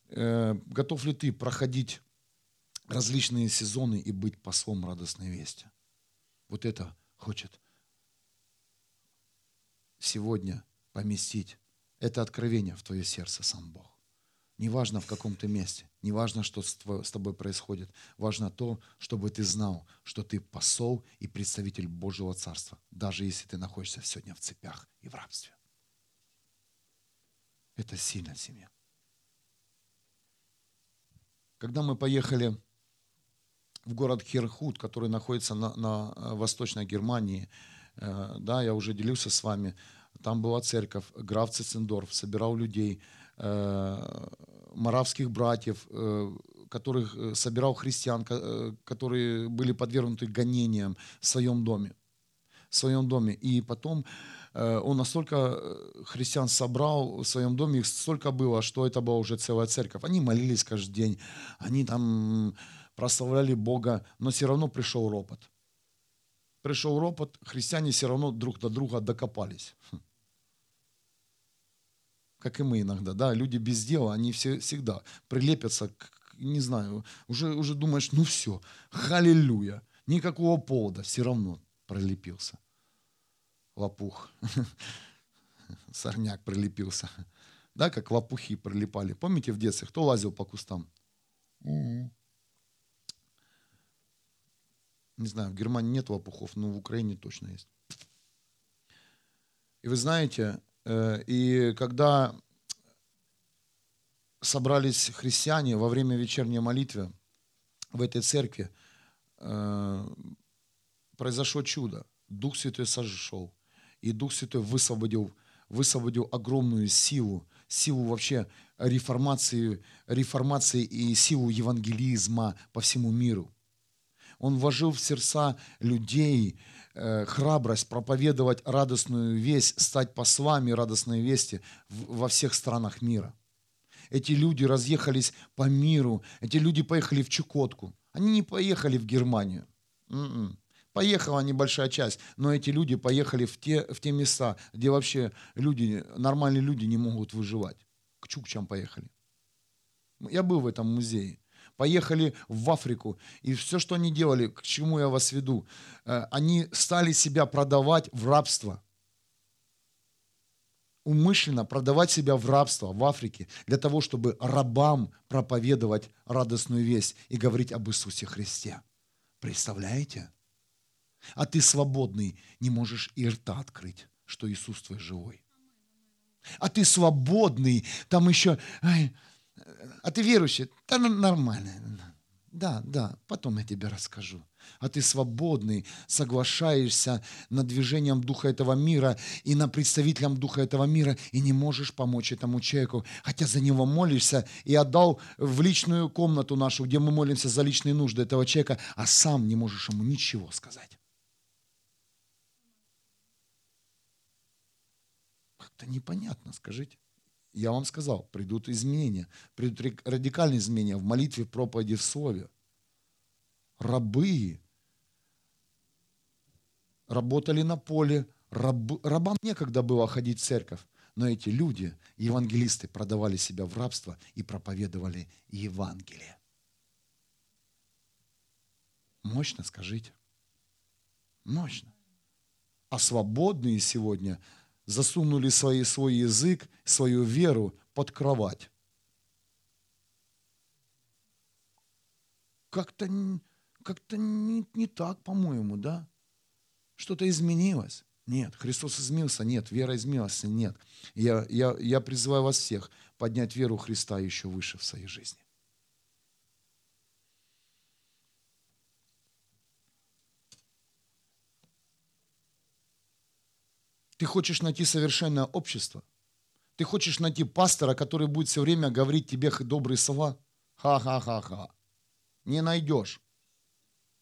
готов ли ты проходить различные сезоны и быть послом радостной вести? Вот это хочет сегодня поместить это откровение в твое сердце сам Бог. Неважно в каком ты месте, неважно, что с тобой происходит. Важно то, чтобы ты знал, что ты посол и представитель Божьего Царства, даже если ты находишься сегодня в цепях и в рабстве. Это сильная семья. Когда мы поехали в город Херхут, который находится на, на э, восточной Германии, э, да, я уже делился с вами, там была церковь, граф Цицендорф собирал людей, э, маравских братьев, которых собирал христиан, которые были подвергнуты гонениям в своем доме. В своем доме. И потом Э, он настолько э, христиан собрал в своем доме, их столько было, что это была уже целая церковь. Они молились каждый день, они там прославляли Бога, но все равно пришел ропот. Пришел ропот, христиане все равно друг до друга докопались. Хм. Как и мы иногда, да, люди без дела, они все, всегда прилепятся, к, не знаю, уже, уже думаешь, ну все, халилюя, никакого повода, все равно прилепился лопух. Сорняк прилепился. Да, как лопухи прилипали. Помните в детстве, кто лазил по кустам? Не знаю, в Германии нет лопухов, но в Украине точно есть. И вы знаете, э, и когда собрались христиане во время вечерней молитвы в этой церкви, э, произошло чудо. Дух Святой сошел. И Дух Святой высвободил, высвободил огромную силу, силу вообще реформации, реформации и силу евангелизма по всему миру. Он вложил в сердца людей э, храбрость проповедовать радостную весть, стать послами радостной вести во всех странах мира. Эти люди разъехались по миру, эти люди поехали в Чукотку. Они не поехали в Германию. М-м. Поехала небольшая часть, но эти люди поехали в те, в те места, где вообще люди, нормальные люди не могут выживать. К чукчам поехали. Я был в этом музее. Поехали в Африку, и все, что они делали, к чему я вас веду, э, они стали себя продавать в рабство. Умышленно продавать себя в рабство в Африке для того, чтобы рабам проповедовать радостную весть и говорить об Иисусе Христе. Представляете? А ты свободный, не можешь и рта открыть, что Иисус твой живой. А ты свободный, там еще... Ай, а ты верующий? Да нормально. Да, да, потом я тебе расскажу. А ты свободный, соглашаешься на движением духа этого мира и на представителям духа этого мира, и не можешь помочь этому человеку, хотя за него молишься и отдал в личную комнату нашу, где мы молимся за личные нужды этого человека, а сам не можешь ему ничего сказать. Как-то непонятно, скажите. Я вам сказал, придут изменения, придут радикальные изменения в молитве, в проповеди, в слове. Рабы работали на поле, раб, рабам некогда было ходить в церковь, но эти люди, евангелисты, продавали себя в рабство и проповедовали Евангелие. Мощно, скажите. Мощно. А свободные сегодня засунули свой, свой язык, свою веру под кровать. Как-то как не, не так, по-моему, да? Что-то изменилось. Нет, Христос изменился, нет, вера изменилась, нет. Я, я, я призываю вас всех поднять веру Христа еще выше в своей жизни. Ты хочешь найти совершенное общество? Ты хочешь найти пастора, который будет все время говорить тебе добрые слова? Ха-ха-ха-ха. Не найдешь.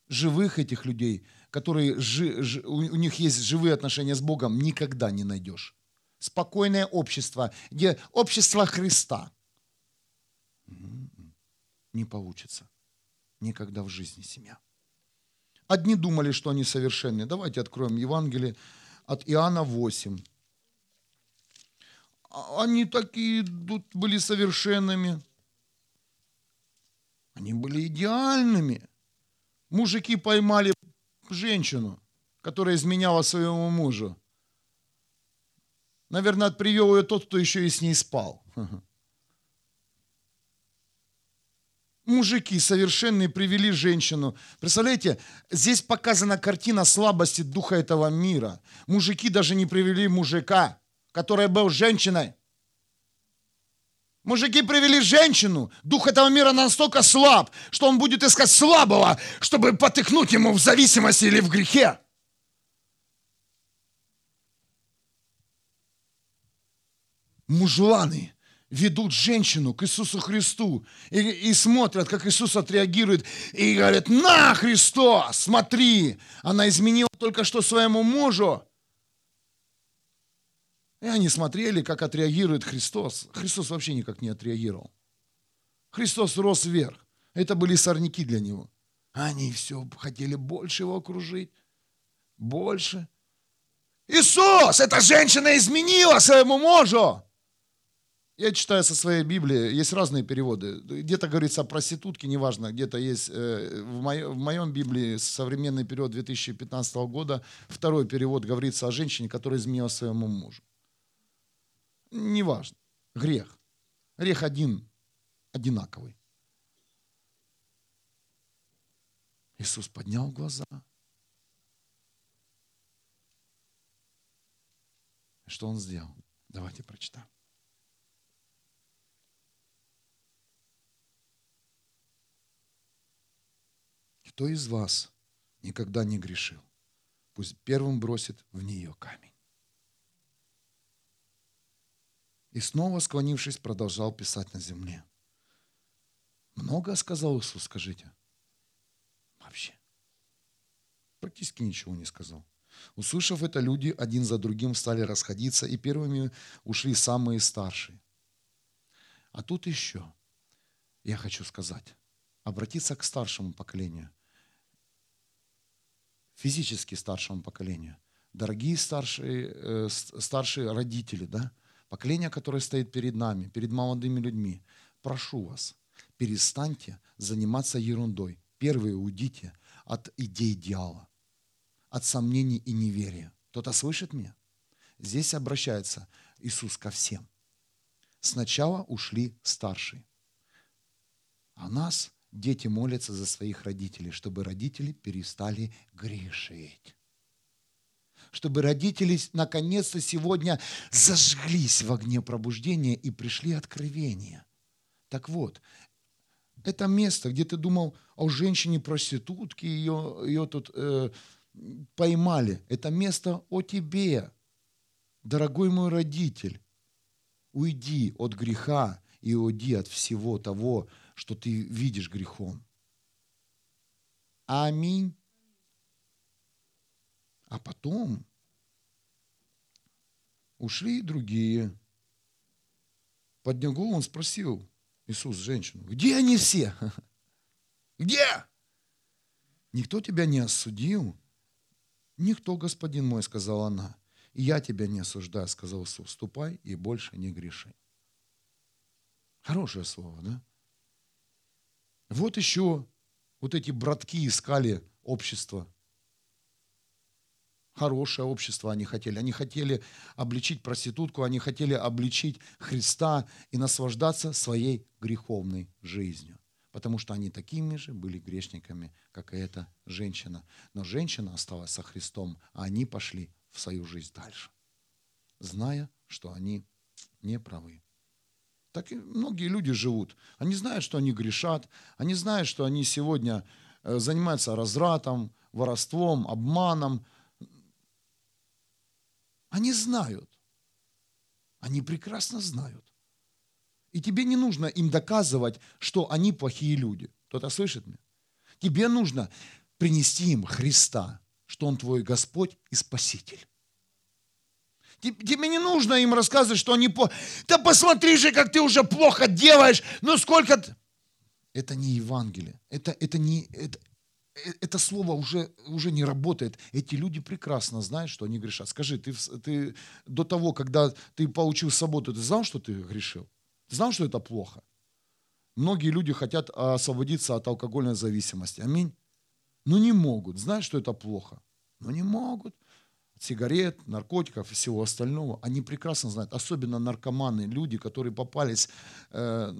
Живых этих людей, которые жи, жи, у них есть живые отношения с Богом, никогда не найдешь. Спокойное общество, где общество Христа. Не получится. Никогда в жизни семья. Одни думали, что они совершенны. Давайте откроем Евангелие от Иоанна 8. А они такие тут были совершенными. Они были идеальными. Мужики поймали женщину, которая изменяла своему мужу. Наверное, привел ее тот, кто еще и с ней спал. мужики совершенные привели женщину. Представляете, здесь показана картина слабости духа этого мира. Мужики даже не привели мужика, который был женщиной. Мужики привели женщину. Дух этого мира настолько слаб, что он будет искать слабого, чтобы потыкнуть ему в зависимости или в грехе. Мужланы – ведут женщину к Иисусу Христу и, и смотрят, как Иисус отреагирует, и говорят, на, Христос, смотри, она изменила только что своему мужу. И они смотрели, как отреагирует Христос. Христос вообще никак не отреагировал. Христос рос вверх. Это были сорняки для него. Они все хотели больше его окружить. Больше. Иисус, эта женщина изменила своему мужу. Я читаю со своей Библии, есть разные переводы. Где-то говорится о проститутке, неважно, где-то есть э, в, моем, в моем Библии современный период 2015 года, второй перевод говорится о женщине, которая изменила своему мужу. Неважно. Грех. Грех один, одинаковый. Иисус поднял глаза. Что он сделал? Давайте прочитаем. Кто из вас никогда не грешил? Пусть первым бросит в нее камень. И снова, склонившись, продолжал писать на земле. Много сказал Иисус, скажите? Вообще. Практически ничего не сказал. Услышав это, люди один за другим стали расходиться, и первыми ушли самые старшие. А тут еще, я хочу сказать, обратиться к старшему поколению – физически старшему поколению. Дорогие старшие, э, старшие родители, да, поколение, которое стоит перед нами, перед молодыми людьми, прошу вас, перестаньте заниматься ерундой. Первые уйдите от идей дьявола, от сомнений и неверия. Кто-то слышит меня? Здесь обращается Иисус ко всем. Сначала ушли старшие. А нас Дети молятся за своих родителей, чтобы родители перестали грешить. Чтобы родители наконец-то сегодня зажглись в огне пробуждения и пришли откровения. Так вот, это место, где ты думал о женщине-проститутке, ее, ее тут э, поймали. Это место о тебе, дорогой мой родитель. Уйди от греха и уйди от всего того, что ты видишь грехом. Аминь. А потом ушли другие. Поднял голову, он спросил Иисус женщину, где они все? Где? Никто тебя не осудил? Никто, господин мой, сказала она. И я тебя не осуждаю, сказал Иисус. Ступай и больше не греши. Хорошее слово, да? Вот еще вот эти братки искали общество. Хорошее общество они хотели. Они хотели обличить проститутку, они хотели обличить Христа и наслаждаться своей греховной жизнью. Потому что они такими же были грешниками, как и эта женщина. Но женщина осталась со Христом, а они пошли в свою жизнь дальше, зная, что они не правы. Так и многие люди живут. Они знают, что они грешат, они знают, что они сегодня э, занимаются развратом, воровством, обманом. Они знают. Они прекрасно знают. И тебе не нужно им доказывать, что они плохие люди. Кто-то слышит меня? Тебе нужно принести им Христа, что Он твой Господь и Спаситель. Тебе не нужно им рассказывать, что они плохо. Да посмотри же, как ты уже плохо делаешь. Ну сколько... Это не Евангелие. Это, это, не, это, э, это слово уже, уже не работает. Эти люди прекрасно знают, что они грешат. Скажи, ты, ты до того, когда ты получил свободу, ты знал, что ты грешил? Ты знал, что это плохо? Многие люди хотят освободиться от алкогольной зависимости. Аминь. Но не могут. Знают, что это плохо. Но не могут сигарет, наркотиков и всего остального, они прекрасно знают, особенно наркоманы, люди, которые попались, э,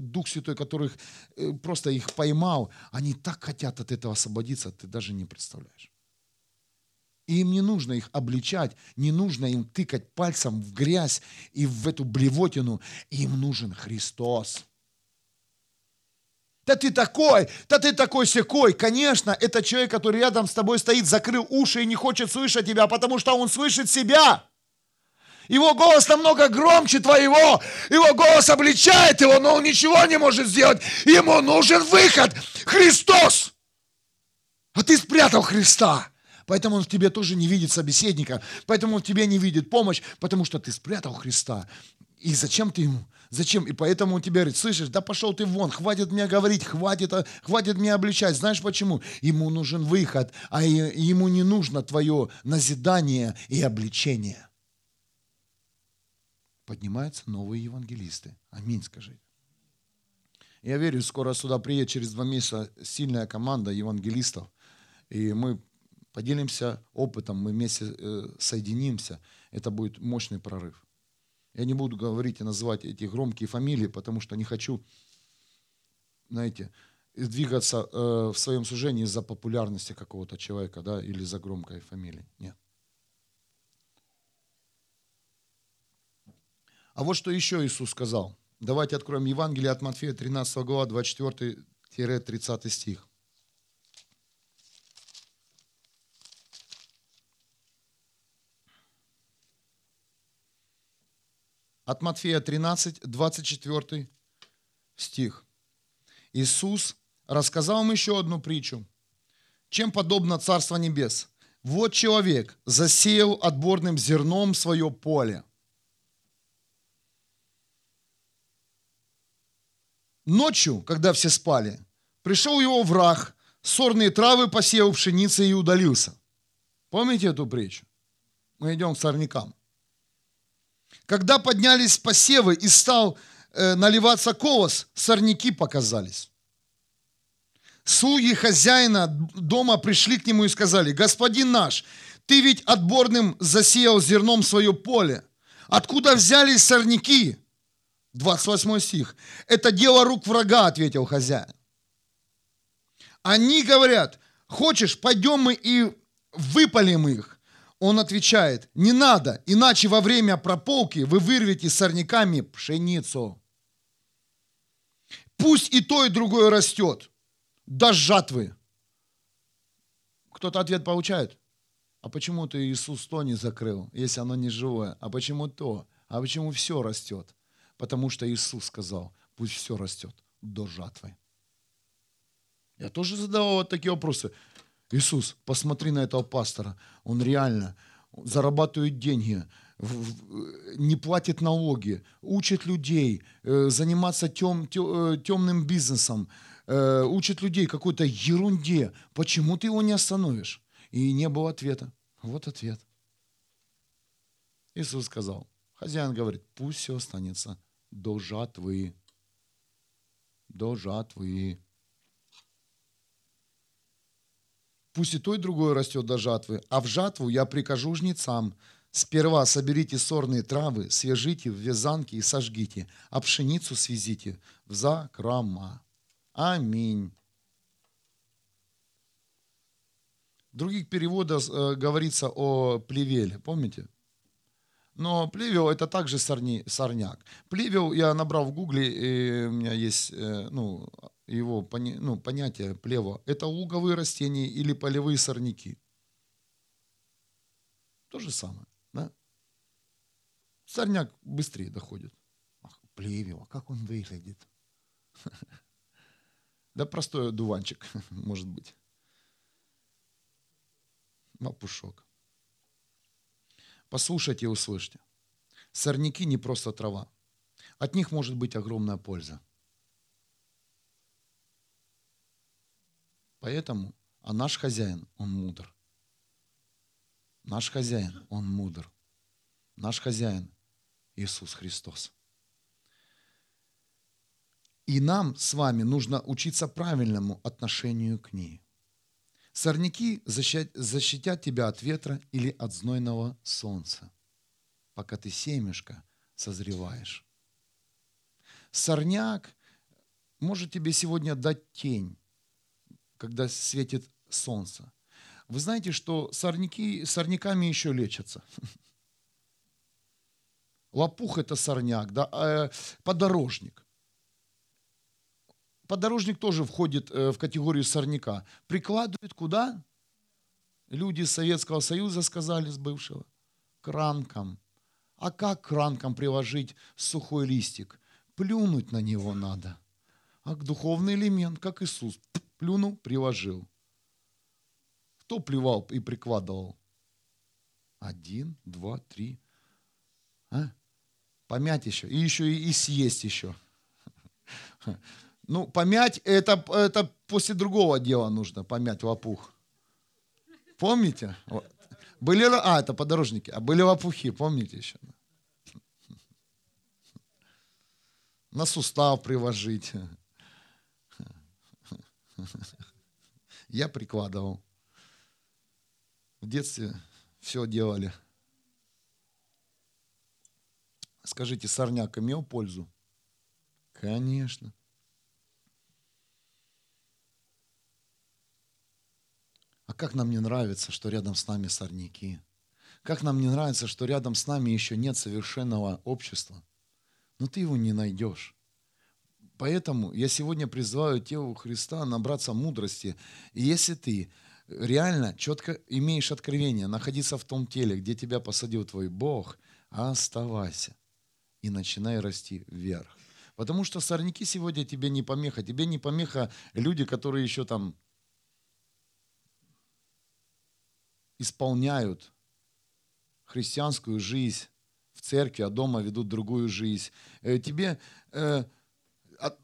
Дух Святой, которых э, просто их поймал, они так хотят от этого освободиться, ты даже не представляешь. И им не нужно их обличать, не нужно им тыкать пальцем в грязь и в эту блевотину. Им нужен Христос. Да ты такой, да ты такой секой. Конечно, это человек, который рядом с тобой стоит, закрыл уши и не хочет слышать тебя, потому что он слышит себя. Его голос намного громче твоего. Его голос обличает его, но он ничего не может сделать. Ему нужен выход. Христос. А ты спрятал Христа. Поэтому он в тебе тоже не видит собеседника. Поэтому он в тебе не видит помощь, потому что ты спрятал Христа. И зачем ты ему? Зачем? И поэтому он тебе говорит, слышишь, да пошел ты вон, хватит мне говорить, хватит, а, хватит мне обличать. Знаешь почему? Ему нужен выход, а ему не нужно твое назидание и обличение. Поднимаются новые евангелисты. Аминь, скажите. Я верю, скоро сюда приедет через два месяца сильная команда евангелистов. И мы поделимся опытом, мы вместе э, соединимся. Это будет мощный прорыв. Я не буду говорить и называть эти громкие фамилии, потому что не хочу, знаете, двигаться э, в своем служении из-за популярности какого-то человека, да, или за громкой фамилии. Нет. А вот что еще Иисус сказал. Давайте откроем Евангелие от Матфея, 13 глава, 24-30 стих. От Матфея 13, 24 стих. Иисус рассказал им еще одну притчу. Чем подобно Царство Небес? Вот человек засеял отборным зерном свое поле. Ночью, когда все спали, пришел его враг, сорные травы посеял пшеницы и удалился. Помните эту притчу? Мы идем к сорнякам. Когда поднялись посевы и стал э, наливаться колос, сорняки показались. Слуги хозяина дома пришли к нему и сказали, «Господин наш, ты ведь отборным засеял зерном свое поле. Откуда взялись сорняки?» 28 стих. «Это дело рук врага», ответил хозяин. Они говорят, хочешь, пойдем мы и выпалим их. Он отвечает, не надо, иначе во время прополки вы вырвете сорняками пшеницу. Пусть и то, и другое растет до жатвы. Кто-то ответ получает. А почему ты Иисус то не закрыл, если оно не живое? А почему то? А почему все растет? Потому что Иисус сказал, пусть все растет до жатвы. Я тоже задавал вот такие вопросы. Иисус, посмотри на этого пастора. Он реально зарабатывает деньги, не платит налоги, учит людей э, заниматься тем, э, темным бизнесом, э, учит людей какой-то ерунде. Почему ты его не остановишь? И не было ответа. Вот ответ. Иисус сказал, хозяин говорит, пусть все останется до жатвы. До жатвы. Пусть и то, и другое растет до жатвы, а в жатву я прикажу жнецам. Сперва соберите сорные травы, свяжите в вязанки и сожгите, а пшеницу связите в закрома. Аминь. В других переводах э, говорится о плевеле, помните? Но плевел это также сорни, сорняк. Плевел я набрал в гугле, и у меня есть э, ну, его ну, понятие плева, это луговые растения или полевые сорняки. То же самое. Да? Сорняк быстрее доходит. Ах, плевел, а как он выглядит? Да простой одуванчик, может быть. Мапушок. Послушайте и услышьте. Сорняки не просто трава. От них может быть огромная польза. Поэтому, а наш хозяин, он мудр. Наш хозяин, он мудр. Наш хозяин, Иисус Христос. И нам с вами нужно учиться правильному отношению к ней. Сорняки защитят тебя от ветра или от знойного солнца, пока ты семешко созреваешь. Сорняк может тебе сегодня дать тень, когда светит солнце. Вы знаете, что сорняки, сорняками еще лечатся. Лопух – это сорняк, да? А, подорожник. Подорожник тоже входит э, в категорию сорняка. Прикладывают куда? Люди Советского Союза сказали с бывшего. К ранкам. А как к ранкам приложить сухой листик? Плюнуть на него надо. А духовный элемент, как Иисус плюнул, приложил. Кто плевал и прикладывал? Один, два, три. А? Помять еще. И еще и, и съесть еще. Ну, помять, это, это после другого дела нужно, помять лопух. Помните? Были, а, это подорожники. А были лопухи, помните еще? На сустав приложить. Я прикладывал. В детстве все делали. Скажите, сорняк имел пользу? Конечно. А как нам не нравится, что рядом с нами сорняки? Как нам не нравится, что рядом с нами еще нет совершенного общества? Но ты его не найдешь. Поэтому я сегодня призываю телу Христа набраться мудрости. И если ты реально четко имеешь откровение, находиться в том теле, где тебя посадил твой Бог, оставайся и начинай расти вверх. Потому что сорняки сегодня тебе не помеха. Тебе не помеха люди, которые еще там исполняют христианскую жизнь в церкви, а дома ведут другую жизнь. Э, тебе э,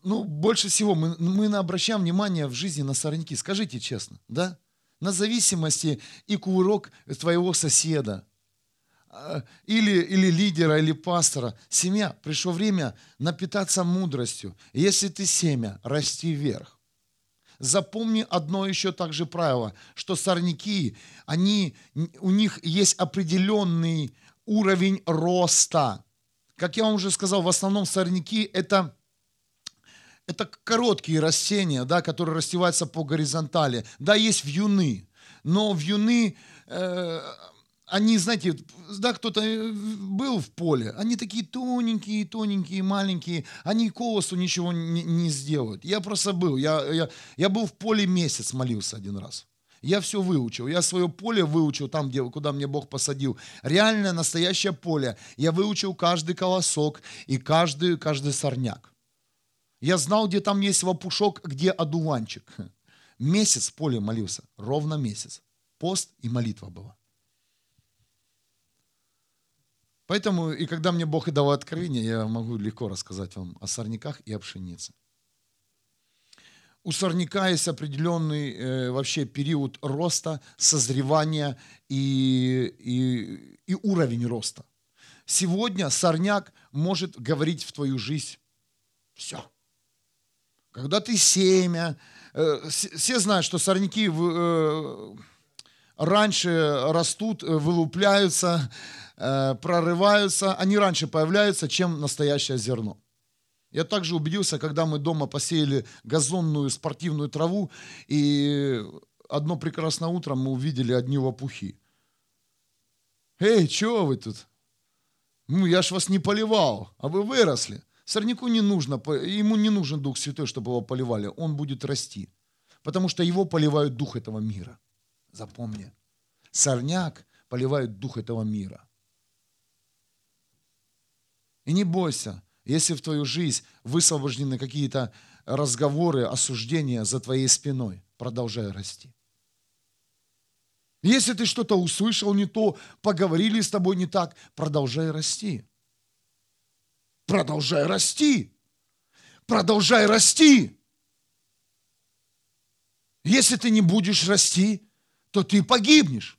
ну, больше всего мы, мы обращаем внимание в жизни на сорняки. Скажите честно, да? На зависимости и курок твоего соседа, а, или, или лидера, или пастора. Семья, пришло время напитаться мудростью. Если ты семя, расти вверх. Запомни одно еще также правило, что сорняки, они, у них есть определенный уровень роста. Как я вам уже сказал, в основном сорняки это это короткие растения, да, которые растеваются по горизонтали. Да, есть вьюны, но вьюны, э, они, знаете, да, кто-то э, был в поле, они такие тоненькие, тоненькие, маленькие, они колосу ничего не, не сделают. Я просто был, я, я, я был в поле месяц, молился один раз. Я все выучил. Я свое поле выучил там, где, куда мне Бог посадил. Реальное, настоящее поле. Я выучил каждый колосок и каждый, каждый сорняк. Я знал, где там есть лопушок, где одуванчик. Месяц в поле молился. Ровно месяц. Пост и молитва была. Поэтому, и когда мне Бог и дал откровение, я могу легко рассказать вам о сорняках и о пшенице у сорняка есть определенный э, вообще период роста, созревания и, и, и уровень роста. Сегодня сорняк может говорить в твою жизнь все. Когда ты семя, э, все знают, что сорняки э, раньше растут, э, вылупляются, прорываются, они раньше появляются, чем настоящее зерно. Я также убедился, когда мы дома посеяли газонную спортивную траву, и одно прекрасное утро мы увидели одни лопухи. Эй, что вы тут? Ну, я ж вас не поливал, а вы выросли. Сорняку не нужно, ему не нужен Дух Святой, чтобы его поливали. Он будет расти. Потому что его поливают Дух этого мира. Запомни. Сорняк поливает Дух этого мира. И не бойся, если в твою жизнь высвобождены какие-то разговоры, осуждения за твоей спиной, продолжай расти. Если ты что-то услышал не то, поговорили с тобой не так, продолжай расти. Продолжай расти. Продолжай расти. Если ты не будешь расти, то ты погибнешь.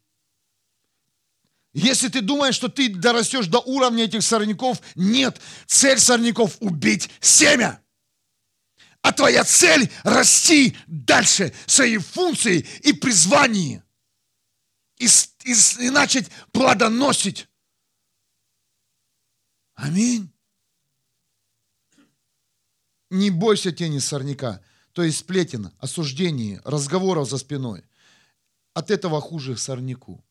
Если ты думаешь, что ты дорастешь до уровня этих сорняков, нет. Цель сорняков – убить семя. А твоя цель – расти дальше своей функции и призвании. И, и, и начать плодоносить. Аминь. Не бойся тени сорняка, то есть сплетен, осуждений, разговоров за спиной. От этого хуже сорняку.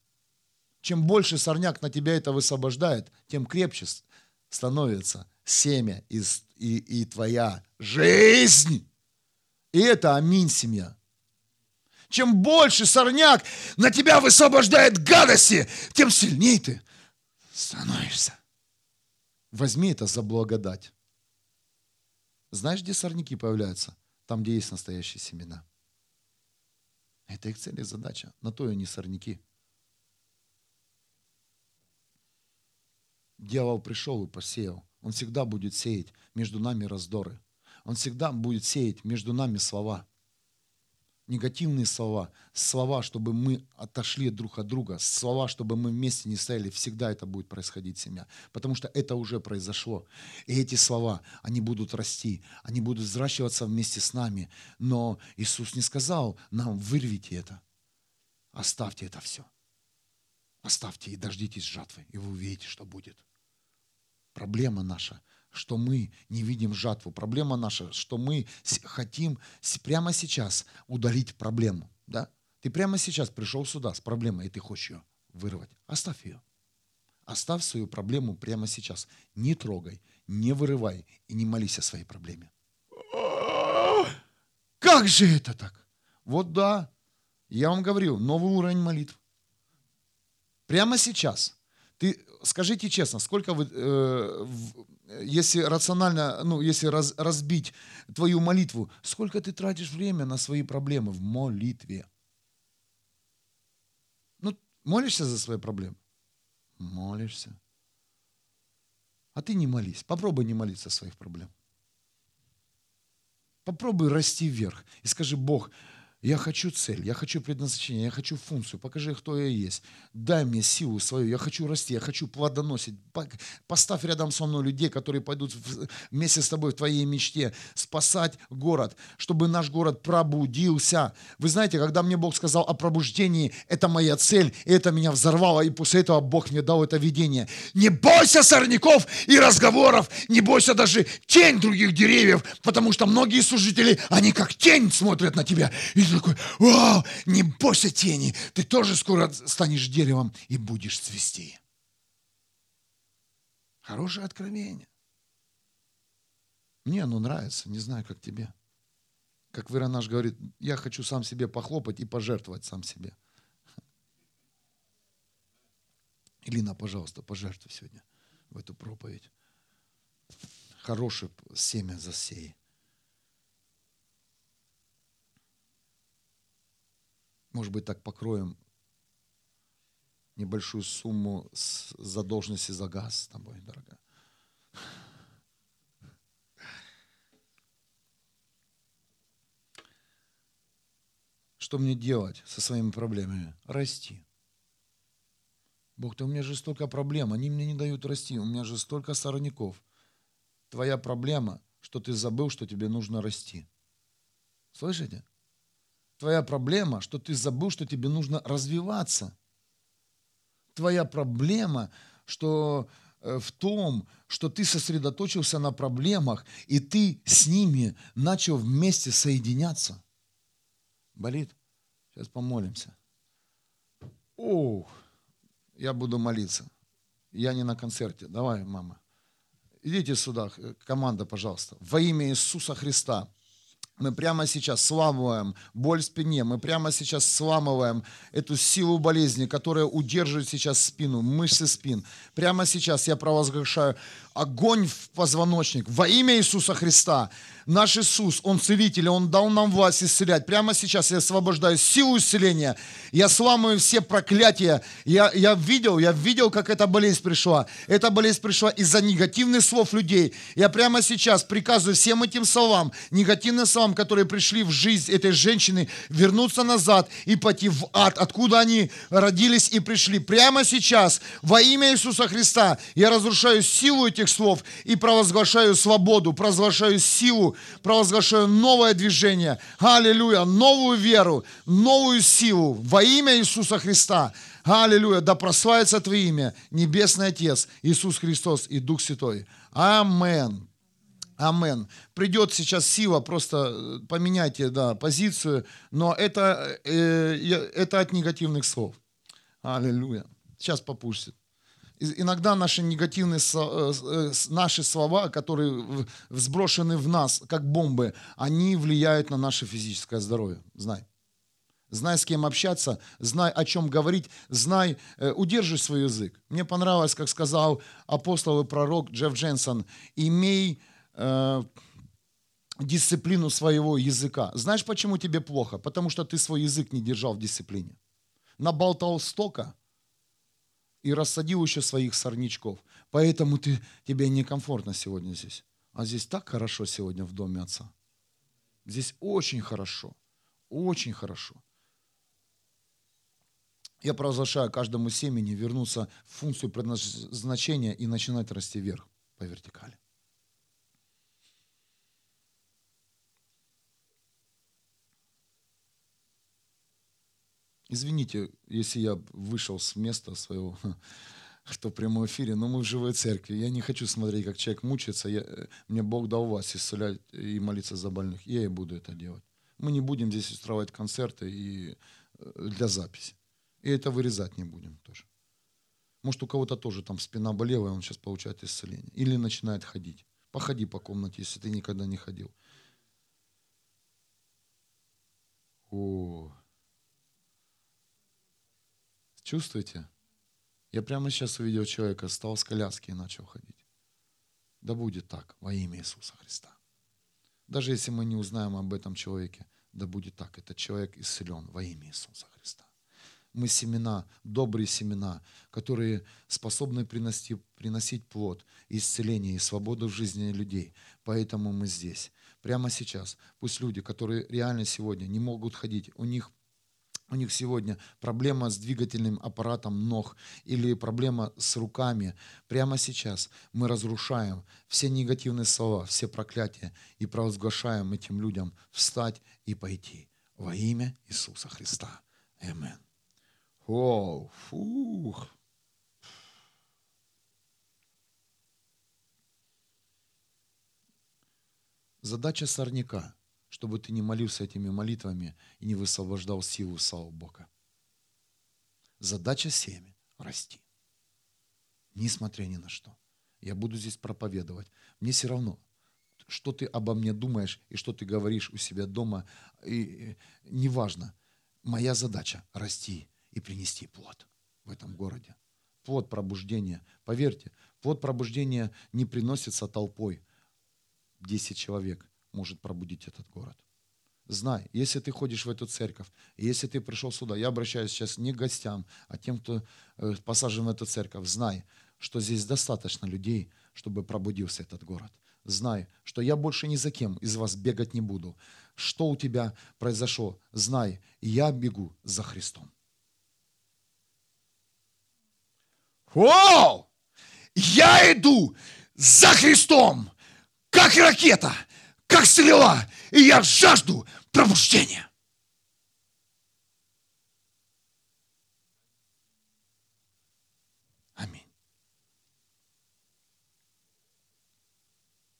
Чем больше сорняк на тебя это высвобождает, тем крепче становится семя и, и, и твоя жизнь. И это аминь, семья. Чем больше сорняк на тебя высвобождает гадости, тем сильнее ты становишься. Возьми это за благодать. Знаешь, где сорняки появляются? Там, где есть настоящие семена. Это их цель и задача. На то и они сорняки. Дьявол пришел и посеял. Он всегда будет сеять между нами раздоры. Он всегда будет сеять между нами слова. Негативные слова, слова, чтобы мы отошли друг от друга, слова, чтобы мы вместе не стояли, всегда это будет происходить, семья. Потому что это уже произошло. И эти слова, они будут расти, они будут взращиваться вместе с нами. Но Иисус не сказал нам, вырвите это, оставьте это все. Оставьте и дождитесь жатвы, и вы увидите, что будет. Проблема наша, что мы не видим жатву. Проблема наша, что мы хотим прямо сейчас удалить проблему. Да? Ты прямо сейчас пришел сюда с проблемой, и ты хочешь ее вырвать. Оставь ее. Оставь свою проблему прямо сейчас. Не трогай, не вырывай и не молись о своей проблеме. Как же это так? Вот да, я вам говорил, новый уровень молитв. Прямо сейчас ты скажите честно, сколько вы, э, если рационально, ну, если раз, разбить твою молитву, сколько ты тратишь время на свои проблемы в молитве? Ну, молишься за свои проблемы? Молишься. А ты не молись. Попробуй не молиться своих проблем. Попробуй расти вверх и скажи, Бог, Я хочу цель, я хочу предназначение, я хочу функцию. Покажи, кто я есть. Дай мне силу свою. Я хочу расти, я хочу плодоносить. Поставь рядом со мной людей, которые пойдут вместе с тобой в твоей мечте спасать город, чтобы наш город пробудился. Вы знаете, когда мне Бог сказал о пробуждении, это моя цель, и это меня взорвало, и после этого Бог мне дал это видение. Не бойся сорняков и разговоров, не бойся даже тень других деревьев, потому что многие служители, они как тень смотрят на тебя. И ты такой, вау, не бойся тени, ты тоже скоро станешь деревом и будешь цвести. Хорошее откровение. Мне оно нравится, не знаю, как тебе. Как Веронаш говорит, я хочу сам себе похлопать и пожертвовать сам себе. Илина, пожалуйста, пожертвуй сегодня в эту проповедь. Хорошее семя засей. Может быть, так покроем небольшую сумму с задолженности за газ с тобой, дорогая. Что мне делать со своими проблемами? Расти. Бог, ты у меня же столько проблем, они мне не дают расти, у меня же столько сорняков. Твоя проблема, что ты забыл, что тебе нужно расти. Слышите? Твоя проблема, что ты забыл, что тебе нужно развиваться. Твоя проблема, что э, в том, что ты сосредоточился на проблемах, и ты с ними начал вместе соединяться. Болит? Сейчас помолимся. Ох, я буду молиться. Я не на концерте. Давай, мама. Идите сюда, команда, пожалуйста. Во имя Иисуса Христа. Мы прямо сейчас сламываем боль в спине, мы прямо сейчас сламываем эту силу болезни, которая удерживает сейчас спину, мышцы спин. Прямо сейчас я провозглашаю огонь в позвоночник во имя Иисуса Христа. Наш Иисус, Он целитель, Он дал нам власть исцелять. Прямо сейчас я освобождаю силу исцеления. Я сламываю все проклятия. Я, я видел, я видел, как эта болезнь пришла. Эта болезнь пришла из-за негативных слов людей. Я прямо сейчас приказываю всем этим словам, негативным словам, которые пришли в жизнь этой женщины, вернуться назад и пойти в ад, откуда они родились и пришли. Прямо сейчас во имя Иисуса Христа я разрушаю силу этих слов и провозглашаю свободу, провозглашаю силу провозглашаю новое движение. Аллилуйя, новую веру, новую силу во имя Иисуса Христа. Аллилуйя, да прославится Твое имя, Небесный Отец, Иисус Христос и Дух Святой. Амен. Амен. Придет сейчас сила, просто э, поменяйте да, позицию, но это, э, это от негативных слов. Аллилуйя. Сейчас попустит иногда наши негативные э, э, наши слова, которые взброшены в нас, как бомбы, они влияют на наше физическое здоровье. Знай. Знай, с кем общаться, знай, о чем говорить, знай, э, удержи свой язык. Мне понравилось, как сказал апостол и пророк Джефф Дженсон, имей э, дисциплину своего языка. Знаешь, почему тебе плохо? Потому что ты свой язык не держал в дисциплине. Наболтал стока – и рассадил еще своих сорнячков. Поэтому ты, тебе некомфортно сегодня здесь. А здесь так хорошо сегодня в доме отца. Здесь очень хорошо. Очень хорошо. Я провозглашаю каждому семени вернуться в функцию предназначения и начинать расти вверх по вертикали. Извините, если я вышел с места своего, что в прямом эфире, но мы в живой церкви. Я не хочу смотреть, как человек мучается. Я, мне Бог дал вас исцелять и молиться за больных. Я и буду это делать. Мы не будем здесь устраивать концерты и э, для записи. И это вырезать не будем тоже. Может, у кого-то тоже там спина болела, и он сейчас получает исцеление. Или начинает ходить. Походи по комнате, если ты никогда не ходил. О, Чувствуете? Я прямо сейчас увидел человека, стал с коляски и начал ходить. Да будет так во имя Иисуса Христа. Даже если мы не узнаем об этом человеке, да будет так. Этот человек исцелен во имя Иисуса Христа. Мы семена, добрые семена, которые способны приносить, приносить плод, исцеление и свободу в жизни людей. Поэтому мы здесь. прямо сейчас. Пусть люди, которые реально сегодня не могут ходить, у них у них сегодня проблема с двигательным аппаратом ног или проблема с руками. Прямо сейчас мы разрушаем все негативные слова, все проклятия и провозглашаем этим людям встать и пойти во имя Иисуса Христа. Аминь. О, фух. Задача сорняка, чтобы ты не молился этими молитвами и не высвобождал силу славу Бога. Задача семя – расти. Несмотря ни на что. Я буду здесь проповедовать. Мне все равно, что ты обо мне думаешь и что ты говоришь у себя дома, и, и, неважно. Моя задача – расти и принести плод в этом городе. Плод пробуждения. Поверьте, плод пробуждения не приносится толпой – 10 человек может пробудить этот город. Знай, если ты ходишь в эту церковь, если ты пришел сюда, я обращаюсь сейчас не к гостям, а тем, кто э, посажен в эту церковь, знай, что здесь достаточно людей, чтобы пробудился этот город. Знай, что я больше ни за кем из вас бегать не буду. Что у тебя произошло, знай, я бегу за Христом. О! Я иду за Христом! как ракета, как стрела, и я жажду пробуждения. Аминь.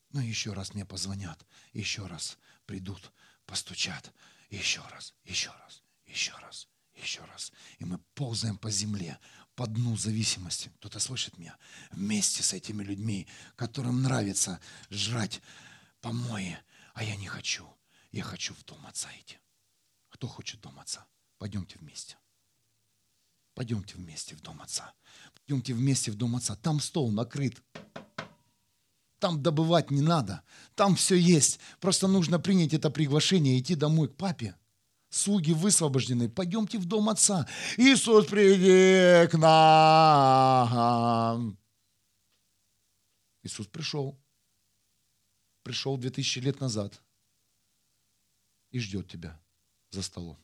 Ну, еще раз мне позвонят, еще раз придут, постучат, еще раз, еще раз, еще раз, еще раз. И мы ползаем по земле, по дну зависимости. Кто-то слышит меня? Вместе с этими людьми, которым нравится жрать помои, а я не хочу. Я хочу в дом отца идти. Кто хочет дом отца? Пойдемте вместе. Пойдемте вместе в дом отца. Пойдемте вместе в дом отца. Там стол накрыт. Там добывать не надо. Там все есть. Просто нужно принять это приглашение и идти домой к папе слуги высвобождены, пойдемте в дом Отца. Иисус, приди к нам. Иисус пришел. Пришел 2000 лет назад и ждет тебя за столом.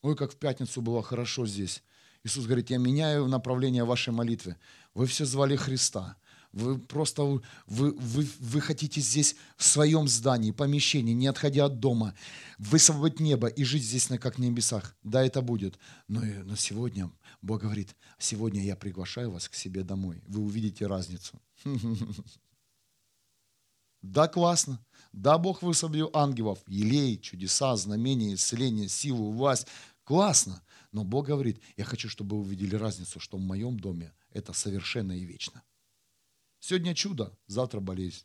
Ой, как в пятницу было хорошо здесь. Иисус говорит, я меняю направление вашей молитвы. Вы все звали Христа. Вы просто вы, вы, вы хотите здесь в своем здании, помещении, не отходя от дома, высвободить небо и жить здесь на как небесах. Да, это будет. Но, но сегодня Бог говорит, сегодня я приглашаю вас к себе домой. Вы увидите разницу. Да, классно. Да, Бог высвободил ангелов, елей, чудеса, знамения, исцеление, силу, власть. Классно. Но Бог говорит, я хочу, чтобы вы увидели разницу, что в моем доме это совершенно и вечно. Сегодня чудо, завтра болезнь.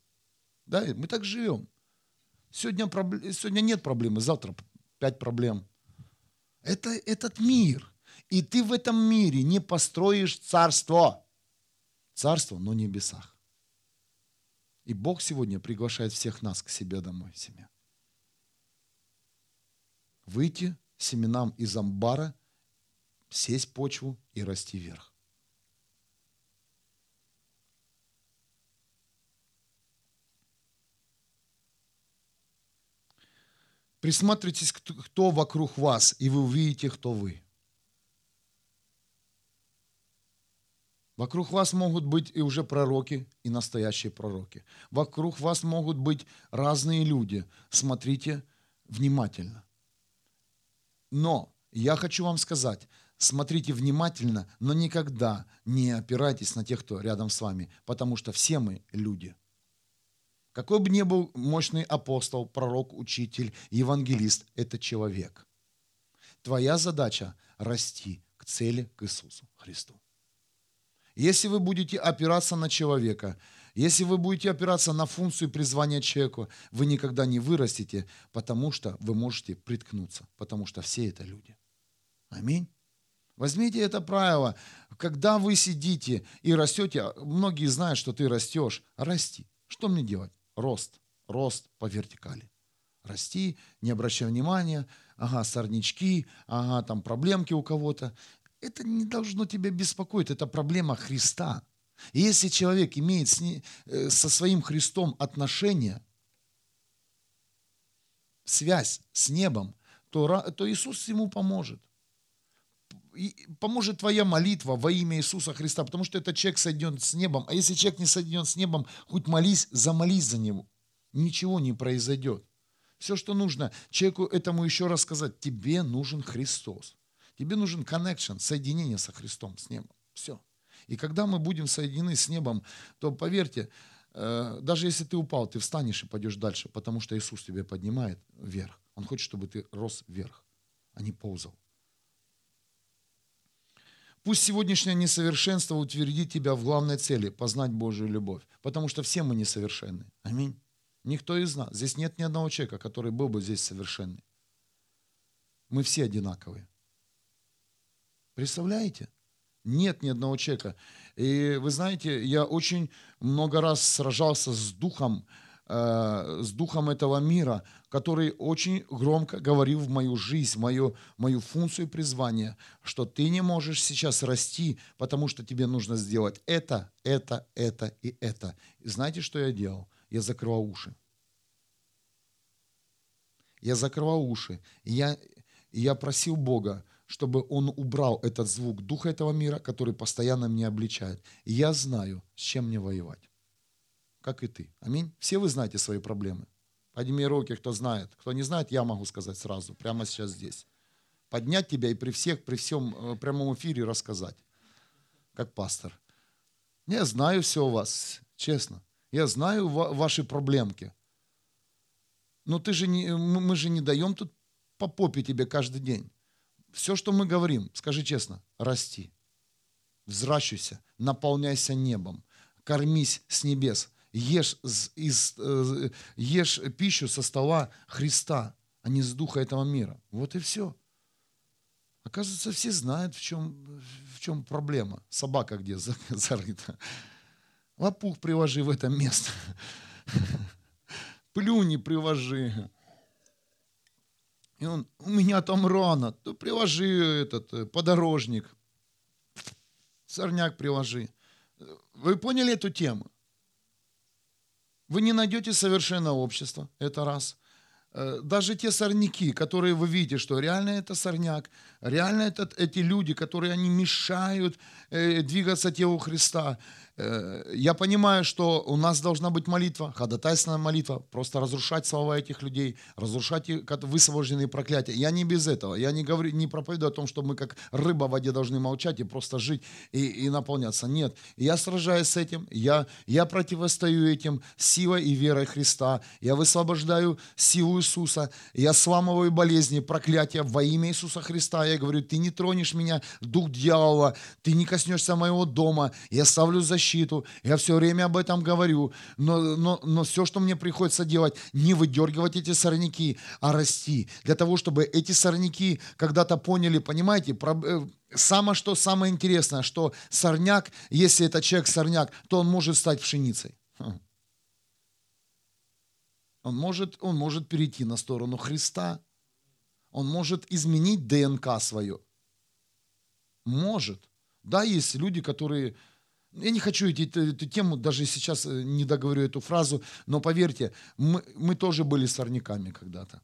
Да, мы так живем. Сегодня, сегодня нет проблемы, завтра пять проблем. Это этот мир. И ты в этом мире не построишь царство. Царство, но в небесах. И Бог сегодня приглашает всех нас к себе домой, семья. Выйти семенам из амбара, сесть почву и расти вверх. Присматривайтесь, кто вокруг вас, и вы увидите, кто вы. Вокруг вас могут быть и уже пророки, и настоящие пророки. Вокруг вас могут быть разные люди. Смотрите внимательно. Но я хочу вам сказать, смотрите внимательно, но никогда не опирайтесь на тех, кто рядом с вами, потому что все мы люди – какой бы ни был мощный апостол, пророк, учитель, евангелист, это человек. Твоя задача – расти к цели, к Иисусу Христу. Если вы будете опираться на человека, если вы будете опираться на функцию призвания человека, вы никогда не вырастете, потому что вы можете приткнуться, потому что все это люди. Аминь. Возьмите это правило. Когда вы сидите и растете, многие знают, что ты растешь, расти. Что мне делать? Рост, рост по вертикали. Расти, не обращая внимания, ага, сорнячки, ага, там проблемки у кого-то. Это не должно тебя беспокоить, это проблема Христа. И если человек имеет с ней, э, со своим Христом отношения, связь с небом, то, то Иисус ему поможет. Поможет твоя молитва во имя Иисуса Христа, потому что этот человек соединен с небом. А если человек не соединен с небом, хоть молись, замолись за него. Ничего не произойдет. Все, что нужно человеку этому еще раз сказать, тебе нужен Христос. Тебе нужен connection, соединение со Христом, с небом. Все. И когда мы будем соединены с небом, то поверьте, э, даже если ты упал, ты встанешь и пойдешь дальше, потому что Иисус тебя поднимает вверх. Он хочет, чтобы ты рос вверх, а не ползал. Пусть сегодняшнее несовершенство утвердит тебя в главной цели – познать Божию любовь. Потому что все мы несовершенны. Аминь. Никто из нас. Здесь нет ни одного человека, который был бы здесь совершенный. Мы все одинаковые. Представляете? Нет ни одного человека. И вы знаете, я очень много раз сражался с духом, э, с духом этого мира, который очень громко говорил в мою жизнь, в мою, мою функцию и призвание, что ты не можешь сейчас расти, потому что тебе нужно сделать это, это, это и это. И знаете, что я делал? Я закрывал уши. Я закрывал уши. Я, я просил Бога, чтобы он убрал этот звук духа этого мира, который постоянно меня обличает. Я знаю, с чем мне воевать. Как и ты. Аминь. Все вы знаете свои проблемы. Подними руки, кто знает. Кто не знает, я могу сказать сразу, прямо сейчас здесь. Поднять тебя и при всех, при всем э, прямом эфире рассказать. Как пастор. Я знаю все у вас, честно. Я знаю ваши проблемки. Но ты же не, мы же не даем тут по попе тебе каждый день все, что мы говорим, скажи честно, расти, взращивайся, наполняйся небом, кормись с небес, ешь, из, э, ешь пищу со стола Христа, а не с духа этого мира. Вот и все. Оказывается, все знают, в чем, в чем проблема. Собака где зарыта. Лопух приложи в это место. Плюни приложи. И он, у меня там рано, то приложи этот э, подорожник, сорняк приложи. Вы поняли эту тему? Вы не найдете совершенно общество, это раз. Э, даже те сорняки, которые вы видите, что реально это сорняк, реально это эти люди, которые они мешают э, двигаться телу Христа, я понимаю, что у нас должна быть молитва, ходатайственная молитва, просто разрушать слова этих людей, разрушать высвобожденные проклятия. Я не без этого. Я не, говорю, не проповедую о том, что мы как рыба в воде должны молчать и просто жить и, и наполняться. Нет. Я сражаюсь с этим, я, я противостою этим силой и верой Христа. Я высвобождаю силу Иисуса, я сламываю болезни, проклятия во имя Иисуса Христа. Я говорю, ты не тронешь меня, дух дьявола, ты не коснешься моего дома, я ставлю защиту защиту. Я все время об этом говорю. Но, но, но все, что мне приходится делать, не выдергивать эти сорняки, а расти. Для того, чтобы эти сорняки когда-то поняли, понимаете, про, э, Самое что самое интересное, что сорняк, если это человек сорняк, то он может стать пшеницей. Хм. Он может, он может перейти на сторону Христа. Он может изменить ДНК свое. Может. Да, есть люди, которые я не хочу идти эту, эту тему, даже сейчас э, не договорю эту фразу, но поверьте, мы, мы тоже были сорняками когда-то.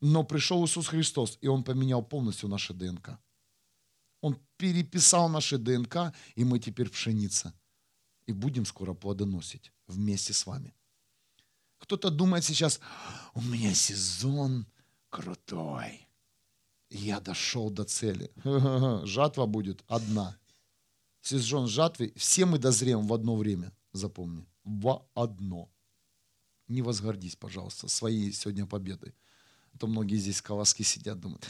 Но пришел Иисус Христос, и Он поменял полностью наше ДНК. Он переписал наши ДНК, и мы теперь пшеница. И будем скоро плодоносить вместе с вами. Кто-то думает сейчас, у меня сезон крутой. Я дошел до цели. Жатва будет одна – сезон жатвы, все мы дозреем в одно время, запомни, в одно. Не возгордись, пожалуйста, своей сегодня победой. А то многие здесь колоски сидят, думают,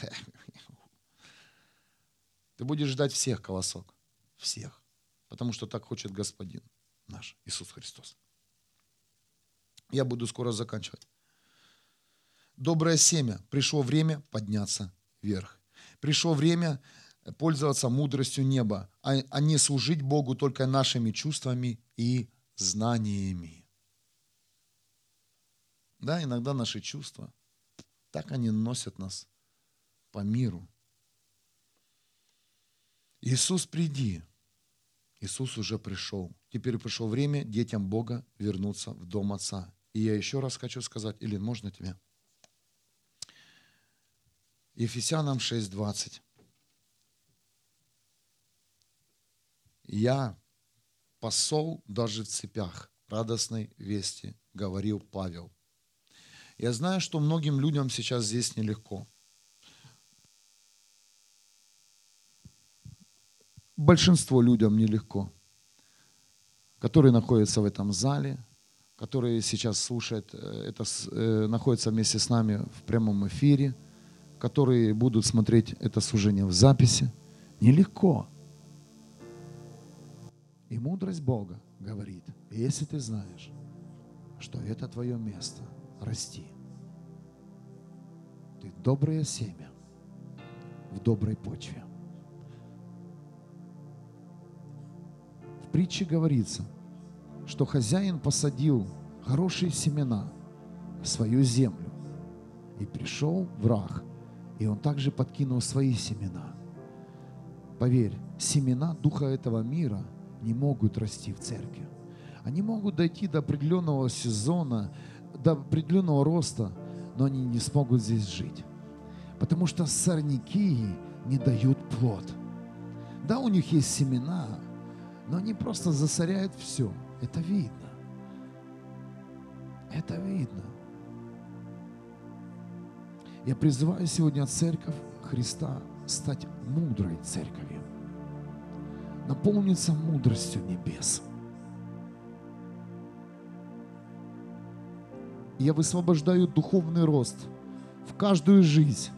ты будешь ждать всех колосок, всех, потому что так хочет Господин наш Иисус Христос. Я буду скоро заканчивать. Доброе семя. Пришло время подняться вверх. Пришло время пользоваться мудростью неба, а, а не служить Богу только нашими чувствами и знаниями. Да, иногда наши чувства, так они носят нас по миру. Иисус, приди. Иисус уже пришел. Теперь пришло время детям Бога вернуться в дом Отца. И я еще раз хочу сказать, или можно тебе? Ефесянам 6.20. Я посол даже в цепях радостной вести, говорил Павел. Я знаю, что многим людям сейчас здесь нелегко. Большинство людям нелегко, которые находятся в этом зале, которые сейчас слушают, э, это, э, находятся вместе с нами в прямом эфире, которые будут смотреть это служение в записи. Нелегко. И мудрость Бога говорит, если ты знаешь, что это твое место, расти. Ты доброе семя в доброй почве. В притче говорится, что хозяин посадил хорошие семена в свою землю, и пришел враг, и он также подкинул свои семена. Поверь, семена духа этого мира – не могут расти в церкви. Они могут дойти до определенного сезона, до определенного роста, но они не смогут здесь жить. Потому что сорняки не дают плод. Да, у них есть семена, но они просто засоряют все. Это видно. Это видно. Я призываю сегодня церковь Христа стать мудрой церковью наполнится мудростью небес. Я высвобождаю духовный рост в каждую жизнь,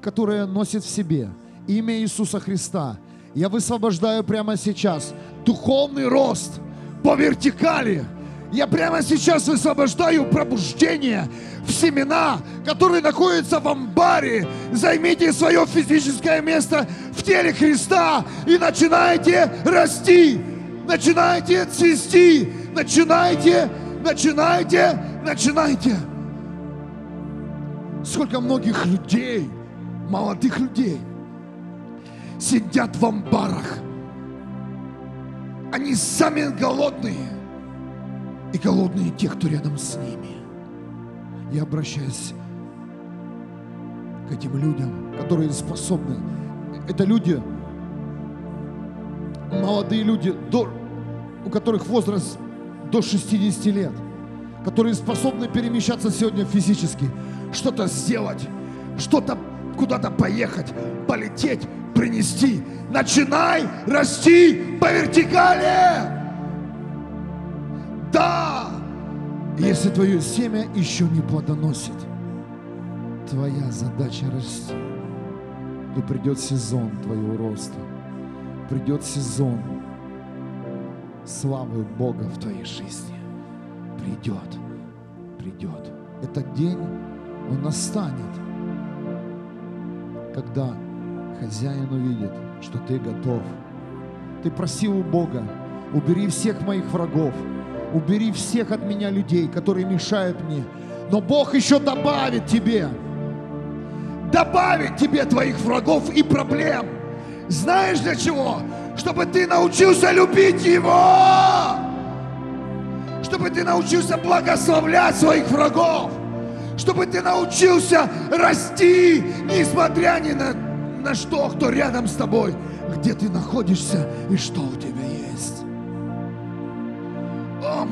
которая носит в себе имя Иисуса Христа. Я высвобождаю прямо сейчас духовный рост по вертикали – я прямо сейчас высвобождаю пробуждение в семена, которые находятся в амбаре. Займите свое физическое место в теле Христа и начинайте расти, начинайте цвести, начинайте, начинайте, начинайте. Сколько многих людей, молодых людей, сидят в амбарах. Они сами голодные и голодные те, кто рядом с ними. Я обращаюсь к этим людям, которые способны. Это люди, молодые люди, до, у которых возраст до 60 лет, которые способны перемещаться сегодня физически, что-то сделать, что-то куда-то поехать, полететь, принести. Начинай расти по вертикали. Да! Если твое семя еще не плодоносит, твоя задача расти. И придет сезон твоего роста. Придет сезон славы Бога в твоей жизни. Придет. Придет. Этот день, он настанет, когда хозяин увидит, что ты готов. Ты просил у Бога, убери всех моих врагов – убери всех от меня людей, которые мешают мне. Но Бог еще добавит тебе, добавит тебе твоих врагов и проблем. Знаешь для чего? Чтобы ты научился любить Его. Чтобы ты научился благословлять своих врагов. Чтобы ты научился расти, несмотря ни на, на что, кто рядом с тобой, где ты находишься и что у тебя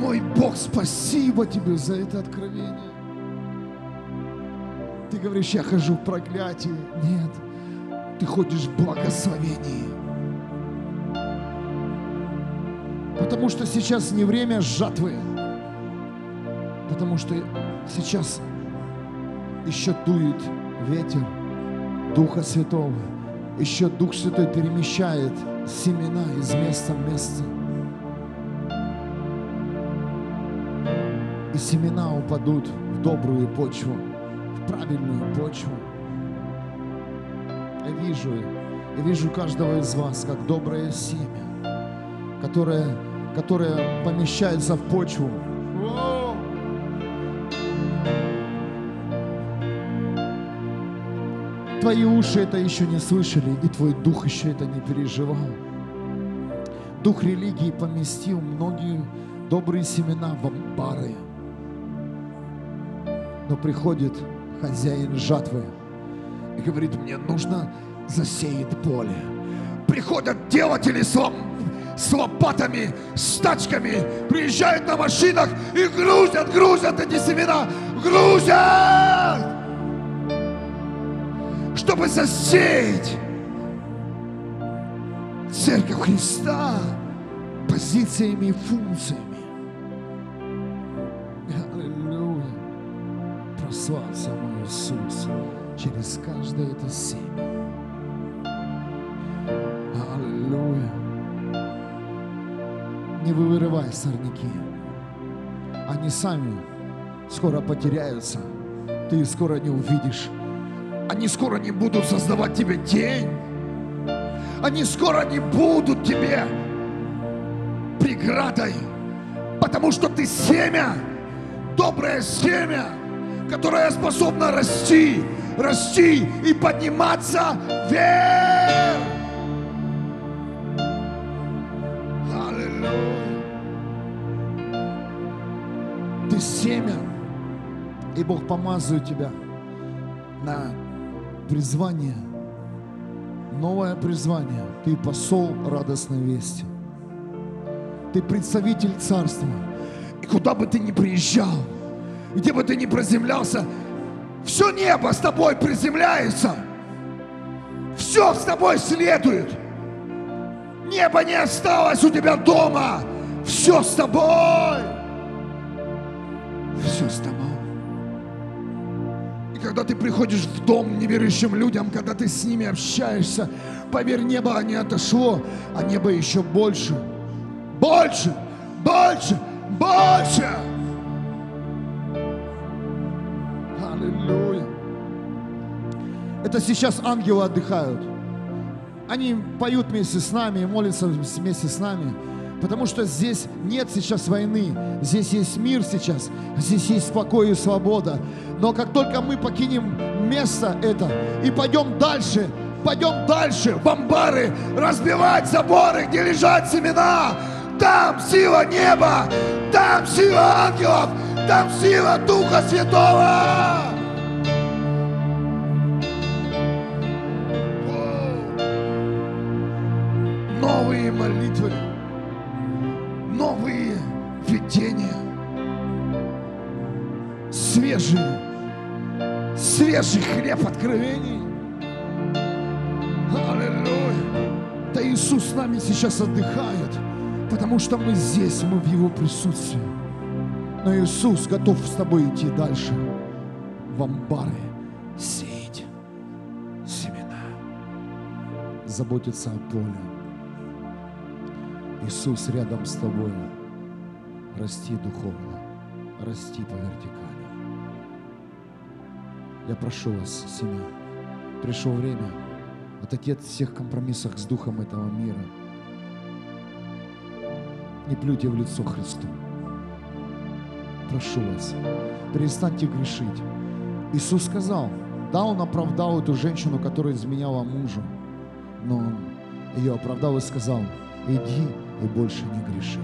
мой Бог, спасибо тебе за это откровение. Ты говоришь, я хожу в проклятии. Нет, ты ходишь в благословении. Потому что сейчас не время жатвы. Потому что сейчас еще дует ветер Духа Святого. Еще Дух Святой перемещает семена из места в место. И семена упадут в добрую почву, в правильную почву. Я вижу, я вижу каждого из вас как доброе семя, которое, которое помещается в почву. Твои уши это еще не слышали, и твой дух еще это не переживал. дух религии поместил многие добрые семена в амбары. Но приходит хозяин жатвы и говорит, мне нужно засеять поле. Приходят делатели с, лом, с лопатами, с тачками, приезжают на машинах и грузят, грузят эти семена, грузят, чтобы засеять Церковь Христа позициями и функциями. Прославься мой Иисус через каждое это семя. Аллилуйя. Не вырывай сорняки. Они сами скоро потеряются. Ты их скоро не увидишь. Они скоро не будут создавать тебе тень. Они скоро не будут тебе преградой. Потому что ты семя, доброе семя, которое способно расти, расти и подниматься вверх. Аллилуйя. Ты семя, и Бог помазывает тебя на призвание, новое призвание. Ты посол радостной вести. Ты представитель царства. И куда бы ты ни приезжал, где бы ты ни приземлялся, все небо с тобой приземляется. Все с тобой следует. Небо не осталось у тебя дома. Все с тобой. Все с тобой. И когда ты приходишь в дом неверующим людям, когда ты с ними общаешься, поверь, небо не отошло, а небо еще больше. Больше, больше, больше. Это сейчас ангелы отдыхают. Они поют вместе с нами, молятся вместе с нами. Потому что здесь нет сейчас войны, здесь есть мир сейчас, здесь есть спокой и свобода. Но как только мы покинем место это и пойдем дальше, пойдем дальше, в амбары, разбивать заборы, где лежат семена, там сила неба, там сила ангелов, там сила Духа Святого. Новые молитвы, новые видения, свежий, свежий хлеб откровений. Аллилуйя. Да Иисус с нами сейчас отдыхает, потому что мы здесь, мы в Его присутствии. Но Иисус готов с тобой идти дальше в амбары, сеять семена, заботиться о поле. Иисус рядом с тобой. Расти духовно, расти по вертикали. Я прошу вас, семья, пришло время отойти от всех компромиссов с духом этого мира. Не плюйте в лицо Христу. Прошу вас, перестаньте грешить. Иисус сказал, да, Он оправдал эту женщину, которая изменяла мужу, но Он ее оправдал и сказал, иди и больше не греши.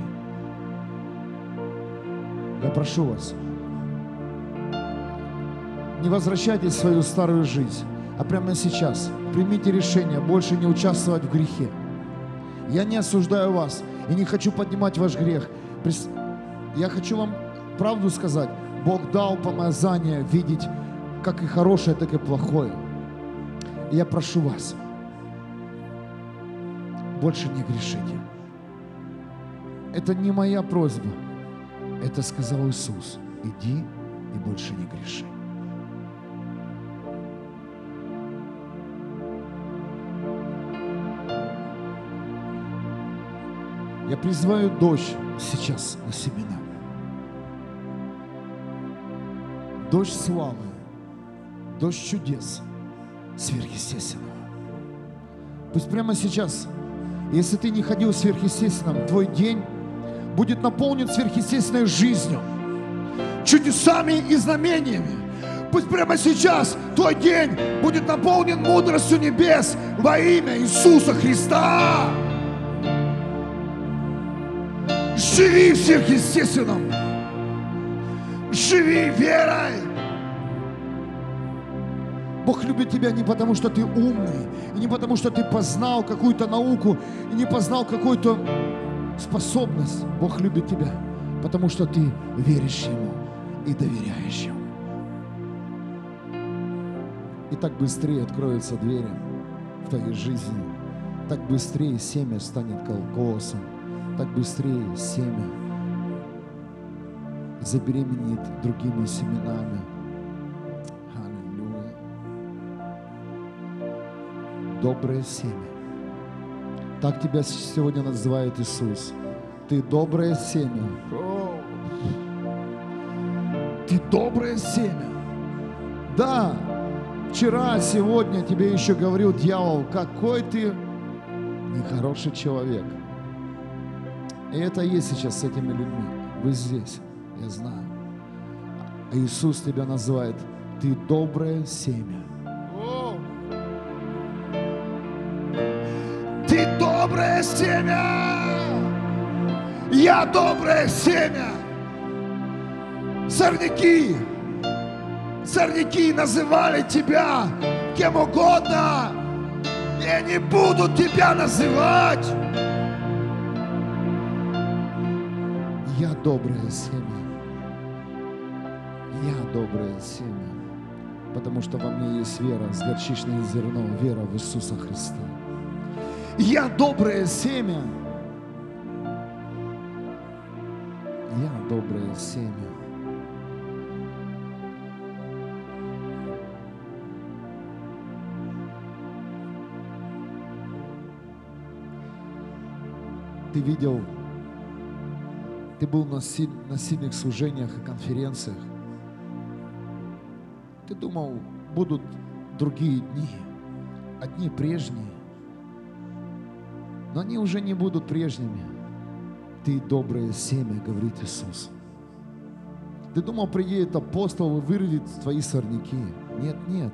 Я прошу вас, не возвращайтесь в свою старую жизнь, а прямо сейчас примите решение больше не участвовать в грехе. Я не осуждаю вас и не хочу поднимать ваш грех. Я хочу вам правду сказать. Бог дал помазание видеть как и хорошее, так и плохое. И я прошу вас, больше не грешите. Это не моя просьба. Это сказал Иисус. Иди и больше не греши. Я призываю дождь сейчас на семена. Дождь славы, дождь чудес сверхъестественного. Пусть прямо сейчас, если ты не ходил сверхъестественным, твой день будет наполнен сверхъестественной жизнью, чудесами и знамениями. Пусть прямо сейчас твой день будет наполнен мудростью небес во имя Иисуса Христа. Живи в сверхъестественном. Живи верой. Бог любит тебя не потому, что ты умный, и не потому, что ты познал какую-то науку, и не познал какую-то способность. Бог любит тебя, потому что ты веришь Ему и доверяешь Ему. И так быстрее откроются двери в твоей жизни, так быстрее семя станет колосом, так быстрее семя забеременеет другими семенами. Аллилуйя. Доброе семя. Так тебя сегодня называет Иисус. Ты доброе семя. Ты доброе семя. Да, вчера, сегодня тебе еще говорил дьявол, какой ты нехороший человек. И это есть сейчас с этими людьми. Вы здесь, я знаю. А Иисус тебя называет, ты доброе семя. Доброе семя! Я доброе семя! Сорняки! Сорняки называли тебя кем угодно, и они будут тебя называть. Я доброе семя. Я доброе семя. Потому что во мне есть вера с горчичное зерно, вера в Иисуса Христа. Я доброе семя. Я доброе семя. Ты видел, ты был на, си- на сильных служениях и конференциях. Ты думал, будут другие дни, одни прежние. Но они уже не будут прежними. Ты доброе семя, говорит Иисус. Ты думал, приедет апостол и вырвет твои сорняки. Нет, нет.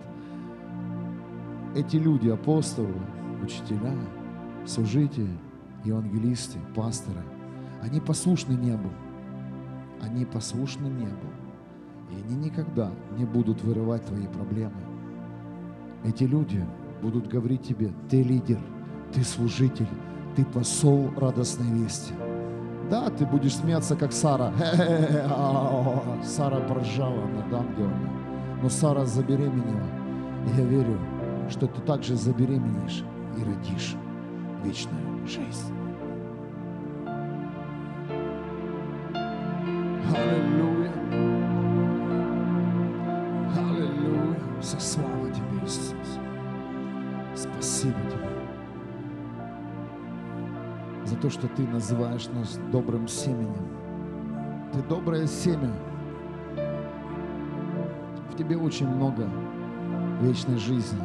Эти люди, апостолы, учителя, служители, евангелисты, пасторы, они послушны небу. Они послушны небу. И они никогда не будут вырывать твои проблемы. Эти люди будут говорить тебе, ты лидер, ты служитель, ты посол радостной вести. Да, ты будешь смеяться, как Сара. Сара поржала над ангелами. Но Сара забеременела. И я верю, что ты также забеременеешь и родишь вечную жизнь. Аллилуйя. Что ты называешь нас добрым семенем. Ты доброе семя. В тебе очень много вечной жизни.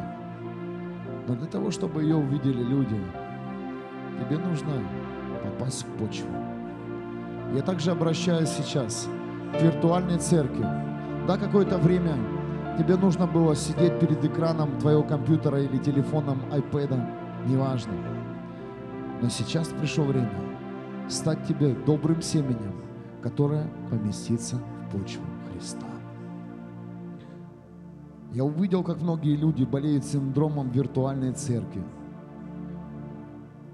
Но для того, чтобы ее увидели люди, тебе нужно попасть в почву. Я также обращаюсь сейчас к виртуальной церкви. Да, какое-то время тебе нужно было сидеть перед экраном твоего компьютера или телефоном, айпэда, неважно. Но сейчас пришло время стать тебе добрым семенем, которое поместится в почву Христа. Я увидел, как многие люди болеют синдромом виртуальной церкви.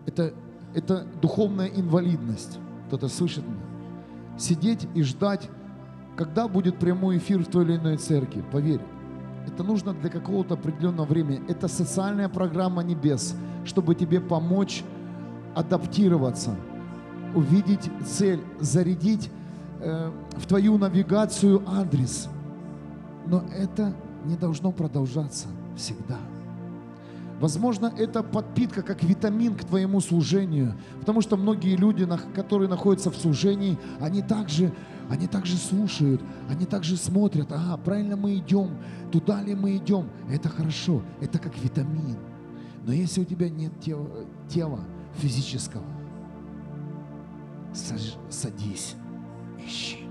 Это, это духовная инвалидность. Кто-то слышит меня? Сидеть и ждать, когда будет прямой эфир в той или иной церкви. Поверь, это нужно для какого-то определенного времени. Это социальная программа небес, чтобы тебе помочь адаптироваться, увидеть цель, зарядить э, в твою навигацию адрес. Но это не должно продолжаться всегда. Возможно, это подпитка как витамин к твоему служению, потому что многие люди, которые находятся в служении, они также, они также слушают, они также смотрят, ага, правильно мы идем, туда ли мы идем. Это хорошо, это как витамин. Но если у тебя нет тела, тела физического, садись, ищи,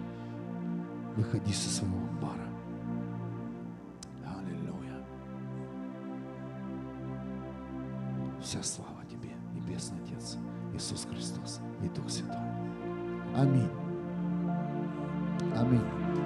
выходи со своего амбара. Аллилуйя. Вся слава Тебе, Небесный Отец, Иисус Христос и Дух Святой. Аминь. Аминь.